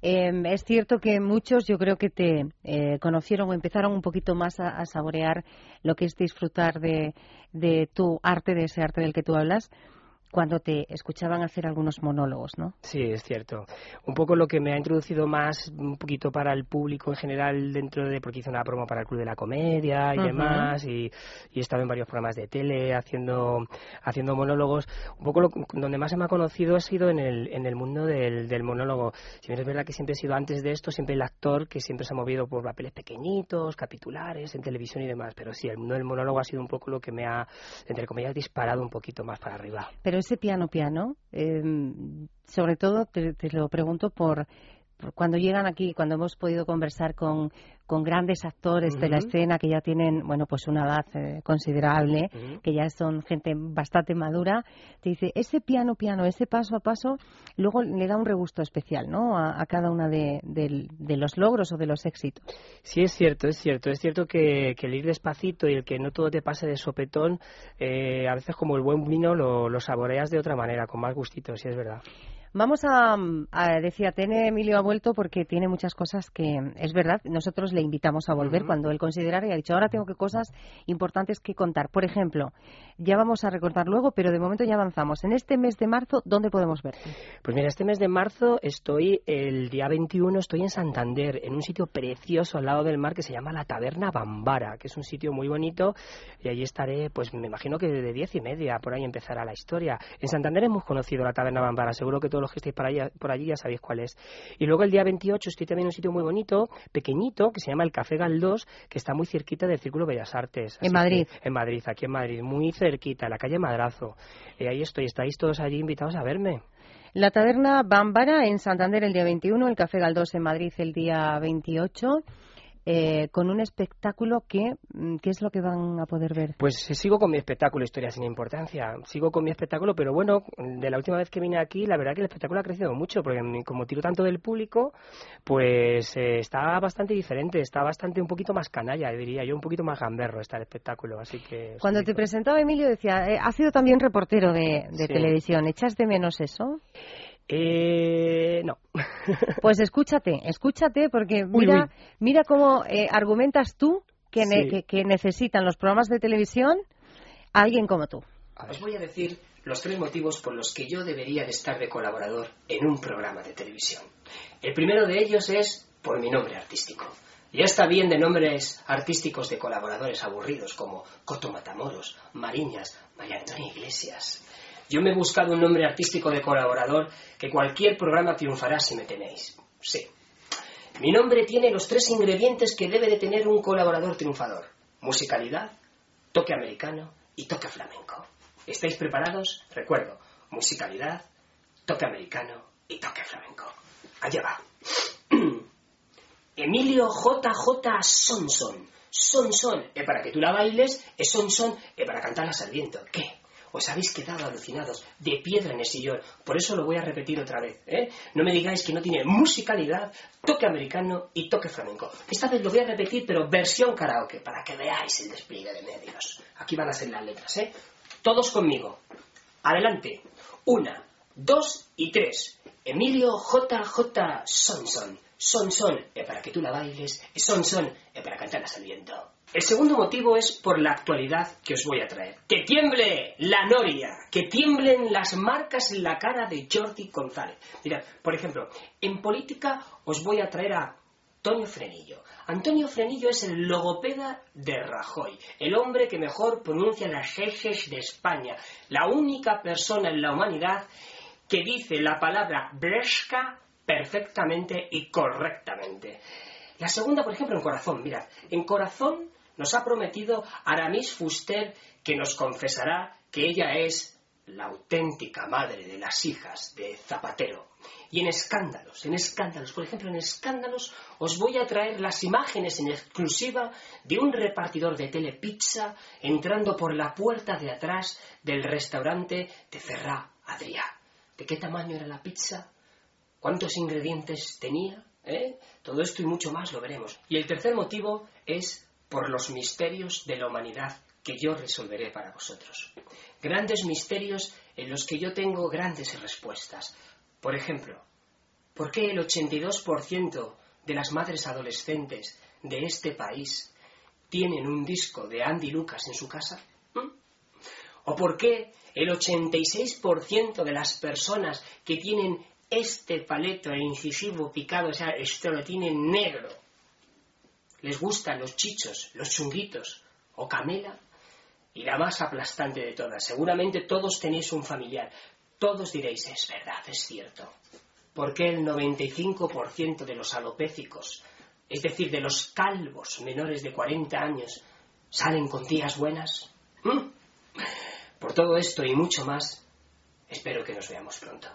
Em, es cierto que muchos yo creo que te eh, conocieron o empezaron un poquito más a, saborear lo que es disfrutar de, de tu arte, de ese arte del que tú hablas, cuando te escuchaban hacer algunos monólogos, ¿no? Sí, es cierto. Un poco lo que me ha introducido más, un poquito para el público en general, dentro de, porque hice una promo para el Club de la Comedia y demás, y, he estado en varios programas de tele haciendo, haciendo monólogos. Un poco lo, donde más se me ha conocido ha sido en el, en el mundo del, del monólogo. Si bien es verdad que siempre he sido antes de esto, siempre el actor que siempre se ha movido por papeles pequeñitos, capitulares, en televisión y demás, pero sí, el mundo del monólogo ha sido un poco lo que me ha, entre comillas, disparado un poquito más para arriba. Pero ese piano piano, em, sobre todo te, lo pregunto por, cuando llegan aquí, cuando hemos podido conversar con, con grandes actores de la escena que ya tienen, bueno, pues una edad eh, considerable, que ya son gente bastante madura, te dice, ese piano, piano, ese paso a paso, luego le da un regusto especial, ¿no? A, cada uno de, los logros o de los éxitos. Sí, es cierto, es cierto. Es cierto que, el ir despacito y el que no todo te pase de sopetón, eh, a veces como el buen vino lo, lo saboreas de otra manera, con más gustito, sí es verdad. Vamos a, decir, Atene Emilio ha vuelto porque tiene muchas cosas que, es verdad, nosotros le invitamos a volver cuando él considerara y ha dicho, ahora tengo que cosas importantes que contar. Por ejemplo, ya vamos a recordar luego, pero de momento ya avanzamos. En este mes de marzo, ¿dónde podemos verte? Pues mira, este mes de marzo estoy, el día 21, estoy en Santander, en un sitio precioso al lado del mar que se llama la Taberna Bambara, que es un sitio muy bonito y allí estaré, pues me imagino que de diez y media, por ahí empezará la historia. En Santander hemos conocido la Taberna Bambara, seguro que todos los que estéis por, allá, por allí ya sabéis cuál es. Y luego el día 28 estoy también en un sitio muy bonito, pequeñito, que se llama el Café Galdós, que está muy cerquita del Círculo Bellas Artes. En Madrid. en Madrid, aquí en Madrid, muy cerquita, en la calle Madrazo. Y ahí estoy, estáis todos allí invitados a verme. La taberna Bámbara en Santander el día 21, el Café Galdós en Madrid el día 28. Eh, con un espectáculo que, mm, ¿qué es lo que van a poder ver? Pues eh, sigo con mi espectáculo Historia sin importancia. Sigo con mi espectáculo, pero bueno, de la última vez que vine aquí, la verdad que el espectáculo ha crecido mucho, porque como tiro tanto del público, pues eh, está bastante diferente, está bastante un poquito más canalla, diría yo, un poquito más gamberro está el espectáculo. Así que. Cuando te presentaba Emilio decía, ha sido también reportero de, televisión. ¿Echas de menos eso? Eh, no. Pues escúchate, escúchate, porque mira, mira cómo eh, argumentas tú que, necesitan los programas de televisión a alguien como tú. Os voy a decir los tres motivos por los que yo debería de estar de colaborador en un programa de televisión. El primero de ellos es por mi nombre artístico. Ya está bien de nombres artísticos de colaboradores aburridos como Coto Matamoros, Mariñas, María Antonia Iglesias. Yo me he buscado un nombre artístico de colaborador que cualquier programa triunfará si me tenéis. Sí. Mi nombre tiene los tres ingredientes que debe de tener un colaborador triunfador. Musicalidad, toque americano y toque flamenco. ¿Estáis preparados? Recuerdo, musicalidad, toque americano y toque flamenco. Allá va. Emilio JJ Sonson. Sonson es para que tú la bailes, es Sonson es para cantarlas al. ¿Qué? Os habéis quedado alucinados, de piedra en el sillón. Por eso lo voy a repetir otra vez. ¿eh? No me digáis que no tiene musicalidad, toque americano y toque flamenco. Esta vez lo voy a repetir, pero versión karaoke, para que veáis el despliegue de medios. Aquí van a ser las letras, ¿eh? Todos conmigo. Adelante. Una, dos y tres. Emilio JJ Sonson. Sonson es para que tú la bailes. Sonson es para cantarlas al viento. El segundo motivo es por la actualidad que os voy a traer. Que tiemble la noria, que tiemblen las marcas en la cara de Jordi González. Mira, por ejemplo, en política os voy a traer a Antonio Frenillo. Antonio Frenillo es el logopeda de Rajoy, el hombre que mejor pronuncia las ejes de España, la única persona en la humanidad que dice la palabra bresca perfectamente y correctamente. La segunda, por ejemplo, en corazón. Mirad, en corazón nos ha prometido Aramis Fuster que nos confesará que ella es la auténtica madre de las hijas de Zapatero. Y en escándalos, en escándalos, por ejemplo, en escándalos os voy a traer las imágenes en exclusiva de un repartidor de telepizza entrando por la puerta de atrás del restaurante de Ferrá Adrià. ¿De qué tamaño era la pizza? ¿Cuántos ingredientes tenía? ¿Eh? Todo esto y mucho más lo veremos. Y el tercer motivo es por los misterios de la humanidad que yo resolveré para vosotros. Grandes misterios en los que yo tengo grandes respuestas. Por ejemplo, ¿por qué el 82% de las madres adolescentes de este país tienen un disco de Andy Lucas en su casa? ¿Mm? ¿O por qué el 86% de las personas que tienen este paleto incisivo picado, o sea, esto lo tienen negro, les gustan los chichos, los chunguitos o camela? y la más aplastante de todas. Seguramente todos tenéis un familiar. Todos diréis, es verdad, es cierto. ¿Por qué el 95% de los alopécicos, es decir, de los calvos menores de 40 años, salen con días buenas? ¿Mm? Por todo esto y mucho más, espero que nos veamos pronto.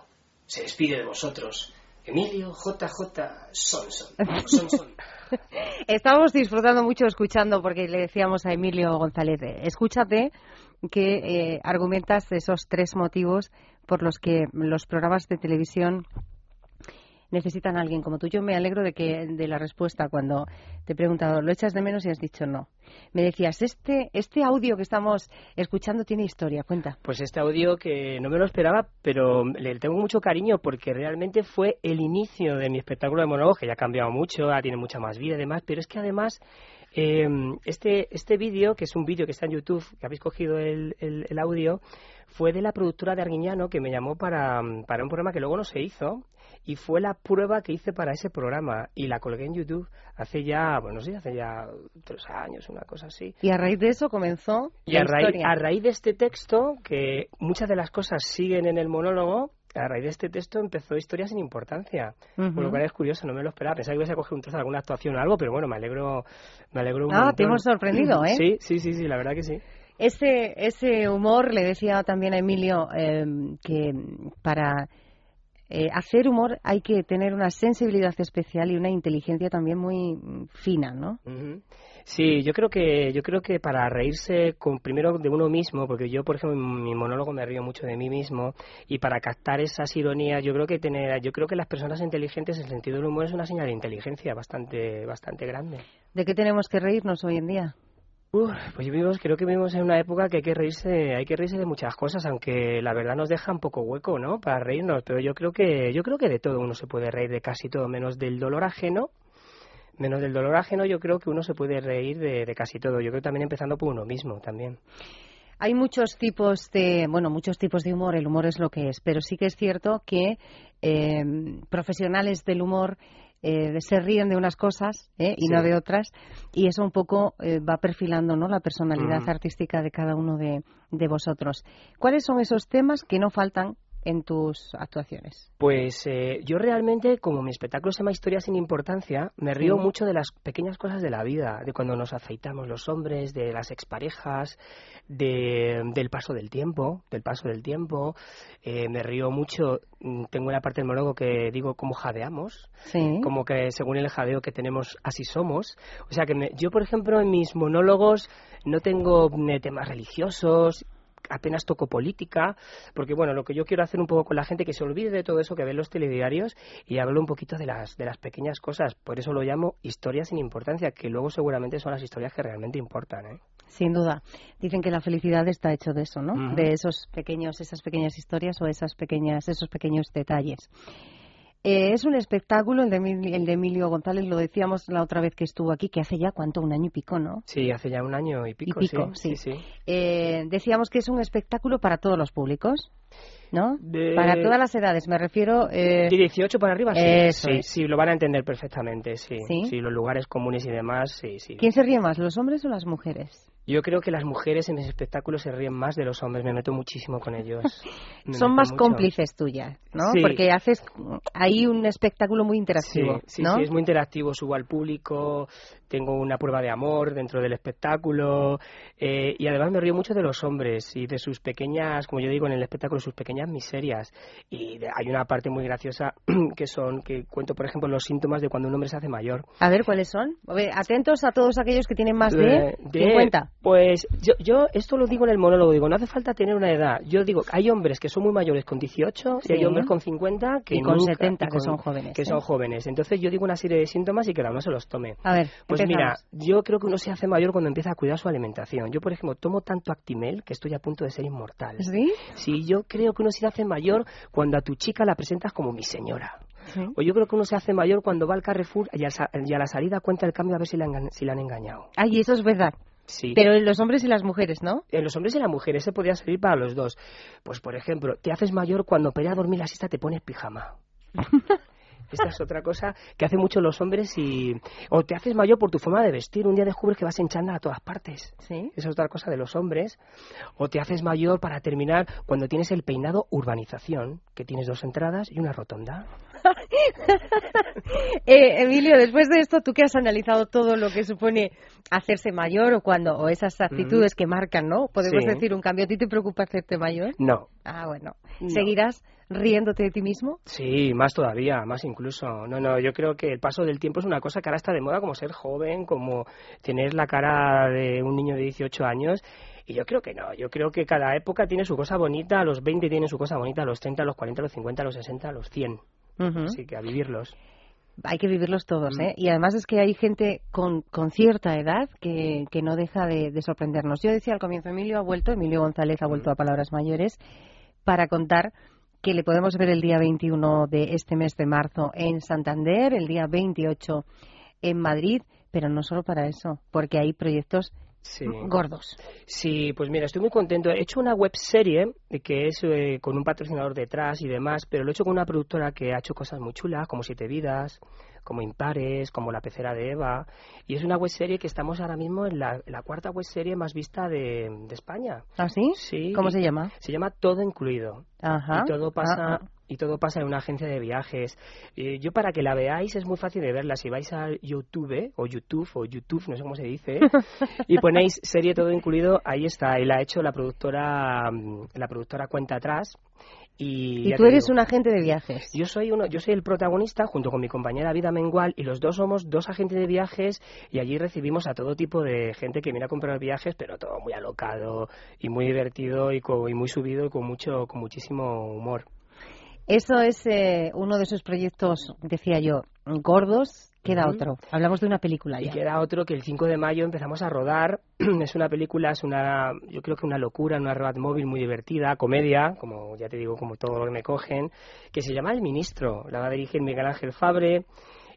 Se despide de vosotros Emilio JJ Sonson. Sonson. Estamos disfrutando mucho escuchando porque le decíamos a Emilio González, escúchate que eh, argumentas esos tres motivos por los que los programas de televisión necesitan a alguien como tú. Yo me alegro de que de la respuesta cuando te he preguntado, ¿lo echas de menos? y has dicho no. Me decías, este, este audio que estamos escuchando tiene historia, cuenta. Pues este audio que no me lo esperaba, pero le tengo mucho cariño porque realmente fue el inicio de mi espectáculo de monólogo, que ya ha cambiado mucho, ya tiene mucha más vida y demás, pero es que además eh, este, este vídeo, que es un vídeo que está en YouTube, que habéis cogido el, el, audio, fue de la productora de Arguiñano que me llamó para, para un programa que luego no se hizo y fue la prueba que hice para ese programa y la colgué en YouTube hace ya, bueno, sí, hace ya tres años, una cosa así. Y a raíz de eso comenzó y a raíz, a raíz de este texto, que muchas de las cosas siguen en el monólogo, a raíz de este texto empezó Historia sin importancia, por lo cual es curioso, no me lo esperaba. Pensaba que ibas a coger un trozo de alguna actuación o algo, pero bueno, me alegro, me alegro un Ah, te hemos sorprendido, ¿eh? Sí, sí, sí, sí, la verdad que sí. Ese, ese humor, le decía también a Emilio, eh, que para eh, hacer humor hay que tener una sensibilidad especial y una inteligencia también muy mm, fina, ¿no? Sí, yo creo que yo creo que para reírse con, primero de uno mismo, porque yo por ejemplo en mi monólogo me río mucho de mí mismo y para captar esas ironías, yo creo que tener yo creo que las personas inteligentes el sentido del humor es una señal de inteligencia bastante bastante grande. ¿De qué tenemos que reírnos hoy en día? Pues vivimos, creo que vivimos en una época que hay que reírse, hay que reírse de muchas cosas, aunque la verdad nos deja un poco hueco, ¿no? Para reírnos, pero yo creo que, yo creo que de todo uno se puede reír de casi todo, menos del dolor ajeno. Menos del dolor ajeno, yo creo que uno se puede reír de, casi todo. Yo creo también empezando por uno mismo también. Hay muchos tipos de, bueno, muchos tipos de humor. El humor es lo que es, pero sí que es cierto que eh, profesionales del humor eh, se ríen de unas cosas ¿eh? y no de otras y eso un poco eh, va perfilando ¿no? la personalidad artística de cada uno de, de vosotros. ¿Cuáles son esos temas que no faltan en tus actuaciones? Pues eh, yo realmente, como mi espectáculo se llama Historia sin importancia, me río mucho de las pequeñas cosas de la vida, de cuando nos afeitamos los hombres, de las exparejas, de, del paso del tiempo, del paso del tiempo. Eh, me río mucho, mm, tengo una parte del monólogo que digo cómo jadeamos, como que según el jadeo que tenemos, así somos. O sea que yo, por ejemplo, en mis monólogos no tengo mm, temas religiosos, apenas toco política, porque bueno, lo que yo quiero hacer un poco con la gente que se olvide de todo eso que ven los telediarios y hablo un poquito de las de las pequeñas cosas, por eso lo llamo historias sin importancia, que luego seguramente son las historias que realmente importan, ¿eh? Sin duda. Dicen que la felicidad está hecho de eso, ¿no? De esos pequeños, esas pequeñas historias o esas pequeñas, esos pequeños detalles. Eh, es un espectáculo, el de, el de, Emilio González, lo decíamos la otra vez que estuvo aquí, que hace ya cuánto, un año y pico, ¿no? Sí, hace ya un año y pico. sí. sí. Eh, decíamos que es un espectáculo para todos los públicos. ¿no? Para todas las edades, me refiero. Eh... De 18 para arriba, sí. sí, sí, lo van a entender perfectamente, sí. sí. los lugares comunes y demás, sí, sí. ¿Quién se ríe más, los hombres o las mujeres? Yo creo que las mujeres en mis espectáculos se ríen más de los hombres, me meto muchísimo con ellos. Son más cómplices tuyas, ¿no? Porque haces ahí un espectáculo muy interactivo. Sí, sí, es muy interactivo, subo al público, tengo una prueba de amor dentro del espectáculo eh, y además me río mucho de los hombres y de sus pequeñas, como yo digo en el espectáculo, sus pequeñas miserias. Y hay una parte muy graciosa que son, que cuento por ejemplo los síntomas de cuando un hombre se hace mayor. A ver, ¿cuáles son? atentos a todos aquellos que tienen más de, de 50. Pues yo, yo esto lo digo en el monólogo, digo, no hace falta tener una edad. Yo digo, hay hombres que son muy mayores con 18 y hay hombres con 50 que y con 70 que son jóvenes. Que son ¿eh? jóvenes. Entonces yo digo una serie de síntomas y que cada uno se los tome. A ver, pues mira, yo creo que uno se hace mayor cuando empieza a cuidar su alimentación. Yo, por ejemplo, tomo tanto Actimel que estoy a punto de ser inmortal. ¿Sí? Sí, yo creo que uno se hace mayor cuando a tu chica la presentas como mi señora. O yo creo que uno se hace mayor cuando va al Carrefour y a, la salida cuenta el cambio a ver si la, si la han engañado. Ay, eso es verdad. Pero en los hombres y las mujeres, ¿no? En los hombres y las mujeres se podría servir para los dos. Pues, por ejemplo, te haces mayor cuando para ir a dormir la siesta te pones pijama. Esta es otra cosa que hacen mucho los hombres y... O te haces mayor por tu forma de vestir. Un día descubres que vas en chándal a todas partes. Sí. Esa es otra cosa de los hombres. O te haces mayor para terminar cuando tienes el peinado urbanización, que tienes dos entradas y una rotonda. eh, Emilio, después de esto, tú que has analizado todo lo que supone hacerse mayor o cuando o esas actitudes que marcan, ¿no? Podemos decir un cambio. ¿A ti te preocupa hacerte mayor? No. Ah, bueno. ¿Seguirás riéndote de ti mismo? Sí, más todavía, más incluso. No, no, yo creo que el paso del tiempo es una cosa que ahora está de moda, como ser joven, como tener la cara de un niño de 18 años. Y yo creo que no, yo creo que cada época tiene su cosa bonita, a los 20 tiene su cosa bonita, a los 30, a los 40, a los 50, a los 60, a los 100. Así que a vivirlos. Hay que vivirlos todos. ¿eh? Y además es que hay gente con, con cierta edad que, que no deja de, sorprendernos. Yo decía al comienzo, Emilio ha vuelto, Emilio González ha vuelto a Palabras Mayores para contar que le podemos ver el día 21 de este mes de marzo en Santander, el día 28 en Madrid, pero no solo para eso, porque hay proyectos gordos. Sí, pues mira, estoy muy contento. He hecho una web serie que es eh, con un patrocinador detrás y demás, pero lo he hecho con una productora que ha hecho cosas muy chulas, como Siete Vidas, como Impares, como La Pecera de Eva. Y es una web serie que estamos ahora mismo en la, cuarta web serie más vista de, España. ¿Ah, sí? Sí. ¿Cómo se llama? Se llama Todo Incluido. Ajá. Y todo pasa. Ah, ah. Y todo pasa en una agencia de viajes. yo para que la veáis es muy fácil de verla. Si vais a YouTube o YouTube o YouTube, no sé cómo se dice, y ponéis serie todo incluido, ahí está. Y la ha hecho la productora, la productora Cuenta Atrás. Y, tú eres un agente de viajes. Yo soy uno, yo soy el protagonista junto con mi compañera Vida Mengual y los dos somos dos agentes de viajes y allí recibimos a todo tipo de gente que viene a comprar viajes, pero todo muy alocado y muy divertido y, y muy subido y con mucho, con muchísimo humor. Eso es eh, uno de esos proyectos, decía yo, gordos. Queda otro. Hablamos de una película ya. Y queda otro que el 5 de mayo empezamos a rodar. es una película, es una, yo creo que una locura, una road móvil muy divertida, comedia, como ya te digo, como todo lo que me cogen, que se llama El Ministro. La va a dirigir Miguel Ángel Fabre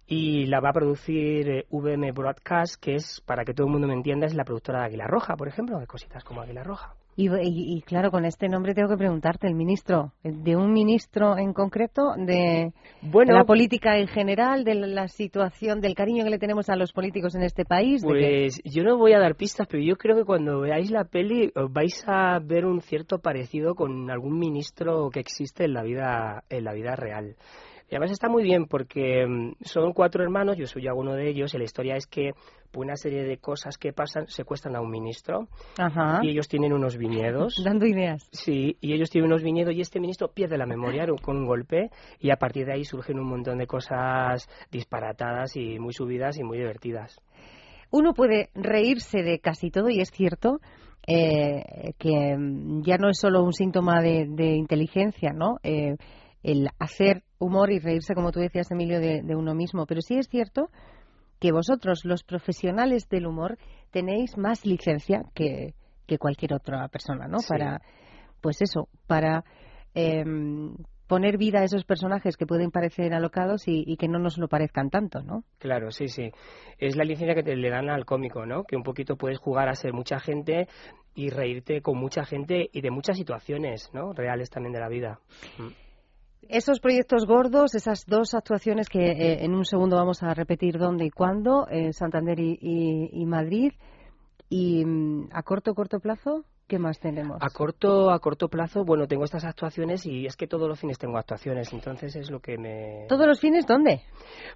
y la va a producir eh, VM Broadcast, que es, para que todo el mundo me entienda, es la productora de Águila Roja, por ejemplo, de cositas como Águila Roja. Y, claro, con este nombre tengo que preguntarte, el ministro, ¿de un ministro en concreto? ¿De la política en general? ¿De la situación, del cariño que le tenemos a los políticos en este país? Pues yo no voy a dar pistas, pero yo creo que cuando veáis la peli vais a ver un cierto parecido con algún ministro que existe en la vida, en la vida real. Y además está muy bien porque mm, son cuatro hermanos, yo soy ya uno de ellos, y la historia es que por una serie de cosas que pasan secuestran a un ministro y ellos tienen unos viñedos. Dando ideas. Sí, y ellos tienen unos viñedos y este ministro pierde la memoria con un golpe y a partir de ahí surgen un montón de cosas disparatadas y muy subidas y muy divertidas. Uno puede reírse de casi todo y es cierto eh, que mm, ya no es solo un síntoma de, inteligencia, ¿no? Eh, el hacer humor y reírse, como tú decías, Emilio, de, uno mismo. Pero sí es cierto que vosotros, los profesionales del humor, tenéis más licencia que, que cualquier otra persona, ¿no? Para, pues eso, para em, poner vida a esos personajes que pueden parecer alocados y, que no nos lo parezcan tanto, ¿no? Claro, sí, sí. Es la licencia que te le dan al cómico, ¿no? Que un poquito puedes jugar a ser mucha gente y reírte con mucha gente y de muchas situaciones, ¿no? Reales también de la vida. Mm. Esos proyectos gordos, esas dos actuaciones que eh, en un segundo vamos a repetir dónde y cuándo, en Santander y, y Madrid, y mm, a corto, corto plazo, ¿Qué más tenemos? A corto, a corto plazo, bueno, tengo estas actuaciones y es que todos los fines tengo actuaciones, entonces es lo que me... ¿Todos los fines dónde?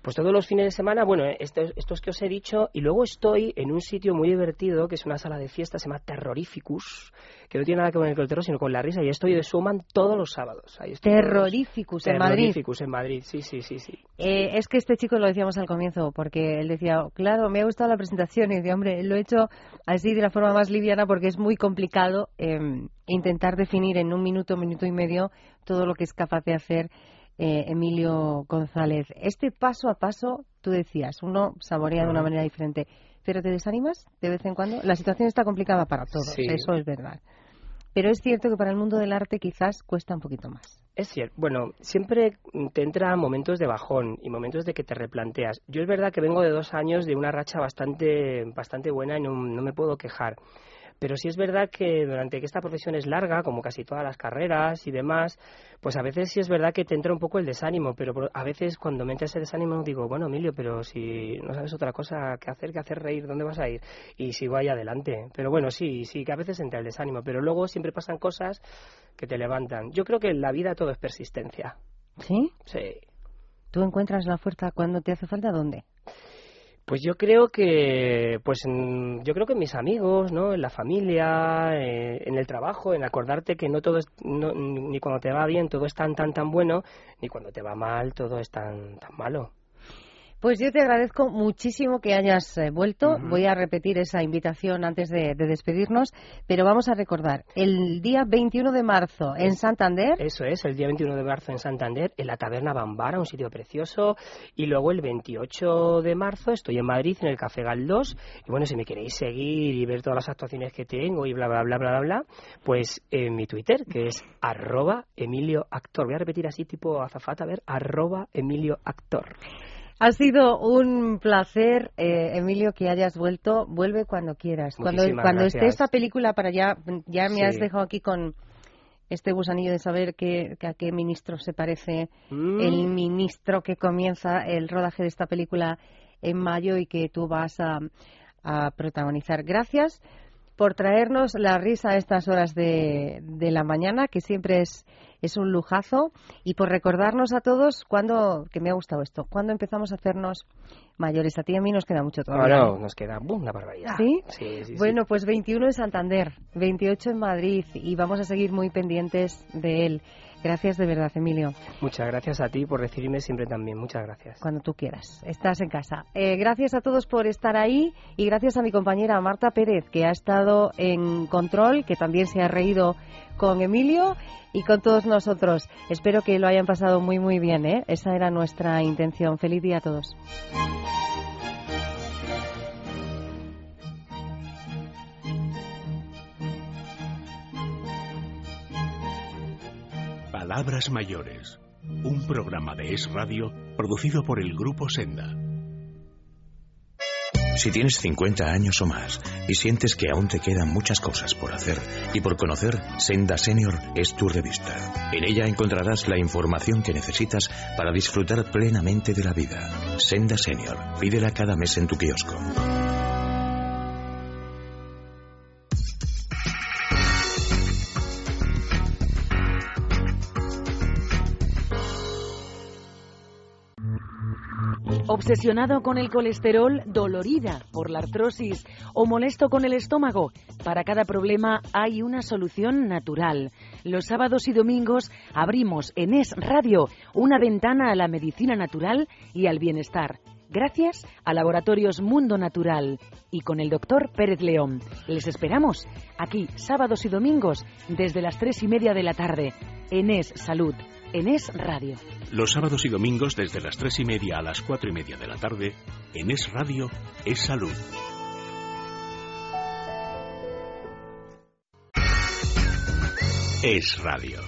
Pues todos los fines de semana, bueno, estos, estos que os he dicho, y luego estoy en un sitio muy divertido, que es una sala de fiesta, se llama Terrorificus, que no tiene nada que ver con el terror, sino con la risa, y estoy de Suman todos los sábados. Terrorificus, en Madrid. Terrorificus, en Madrid, sí, sí, sí. sí. Eh, es que este chico lo decíamos al comienzo, porque él decía, claro, me ha gustado la presentación, y decía, hombre, lo he hecho así de la forma más liviana porque es muy complicado em, intentar definir en un minuto, minuto y medio todo lo que es capaz de hacer eh, Emilio González. Este paso a paso, tú decías, uno saborea de una manera diferente, pero ¿te desanimas de vez en cuando? La situación está complicada para todos, eso es verdad. Pero es cierto que para el mundo del arte quizás cuesta un poquito más. Es cierto. Bueno, siempre te entran momentos de bajón y momentos de que te replanteas. Yo es verdad que vengo de dos años de una racha bastante, bastante buena y no, no me puedo quejar. Pero sí es verdad que durante que esta profesión es larga, como casi todas las carreras y demás, pues a veces sí es verdad que te entra un poco el desánimo, pero a veces cuando me entra ese desánimo digo, bueno, Emilio, pero si no sabes otra cosa que hacer que hacer reír, ¿dónde vas a ir? Y sigo ahí adelante. Pero bueno, sí, sí, que a veces entra el desánimo, pero luego siempre pasan cosas que te levantan. Yo creo que en la vida todo es persistencia. ¿Sí? Sí. ¿Tú encuentras la fuerza cuando te hace falta? ¿Dónde? Pues yo creo que, pues yo creo que mis amigos, ¿no? En la familia, eh, en el trabajo, en acordarte que no todo es, ni cuando te va bien todo es tan tan tan bueno, ni cuando te va mal todo es tan tan malo. Pues yo te agradezco muchísimo que hayas eh, vuelto. Voy a repetir esa invitación antes de, despedirnos, pero vamos a recordar, el día 21 de marzo en Santander. Eso es, el día 21 de marzo en Santander, en la Taberna Bambara, un sitio precioso. Y luego el 28 de marzo estoy en Madrid, en el Café Galdós. Y bueno, si me queréis seguir y ver todas las actuaciones que tengo y bla, bla, bla, bla, bla, bla, pues en mi Twitter, que es arroba Emilio Actor. Voy a repetir así tipo azafata, a ver, arroba Emilio Actor. Ha sido un placer, eh, Emilio, que hayas vuelto. Vuelve cuando quieras. cuando cuando esté esta película para allá, ya me has dejado aquí con este gusanillo de saber que, a qué ministro se parece mm. el ministro que comienza el rodaje de esta película en mayo y que tú vas a, a protagonizar. Gracias por traernos la risa a estas horas de, de la mañana, que siempre es es un lujazo y por recordarnos a todos cuando, que me ha gustado esto, cuando empezamos a hacernos mayores. A ti y a mí nos queda mucho todavía. No, nos queda una barbaridad. ¿Sí? Sí, Bueno, pues 21 en Santander, 28 en Madrid y vamos a seguir muy pendientes de él. Gracias de verdad, Emilio. Muchas gracias a ti por recibirme siempre también. Muchas gracias. Cuando tú quieras. Estás en casa. Eh, gracias a todos por estar ahí y gracias a mi compañera Marta Pérez, que ha estado en control, que también se ha reído con Emilio y con todos nosotros. Espero que lo hayan pasado muy, muy bien. ¿eh? Esa era nuestra intención. Feliz día a todos. Palabras Mayores, un programa de Es Radio producido por el Grupo Senda. Si tienes 50 años o más y sientes que aún te quedan muchas cosas por hacer y por conocer, Senda Senior es tu revista. En ella encontrarás la información que necesitas para disfrutar plenamente de la vida. Senda Senior, pídela cada mes en tu kiosco. Obsesionado con el colesterol, dolorida por la artrosis o molesto con el estómago, para cada problema hay una solución natural. Los sábados y domingos abrimos en Es Radio una ventana a la medicina natural y al bienestar. gracias a Laboratorios Mundo Natural y con el doctor Pérez León. Les esperamos aquí sábados y domingos desde las tres y media de la tarde en Es Salud, en Es Radio. Los sábados y domingos desde las tres y media a las cuatro y media de la tarde en Es Radio, Es Salud. Es Radio.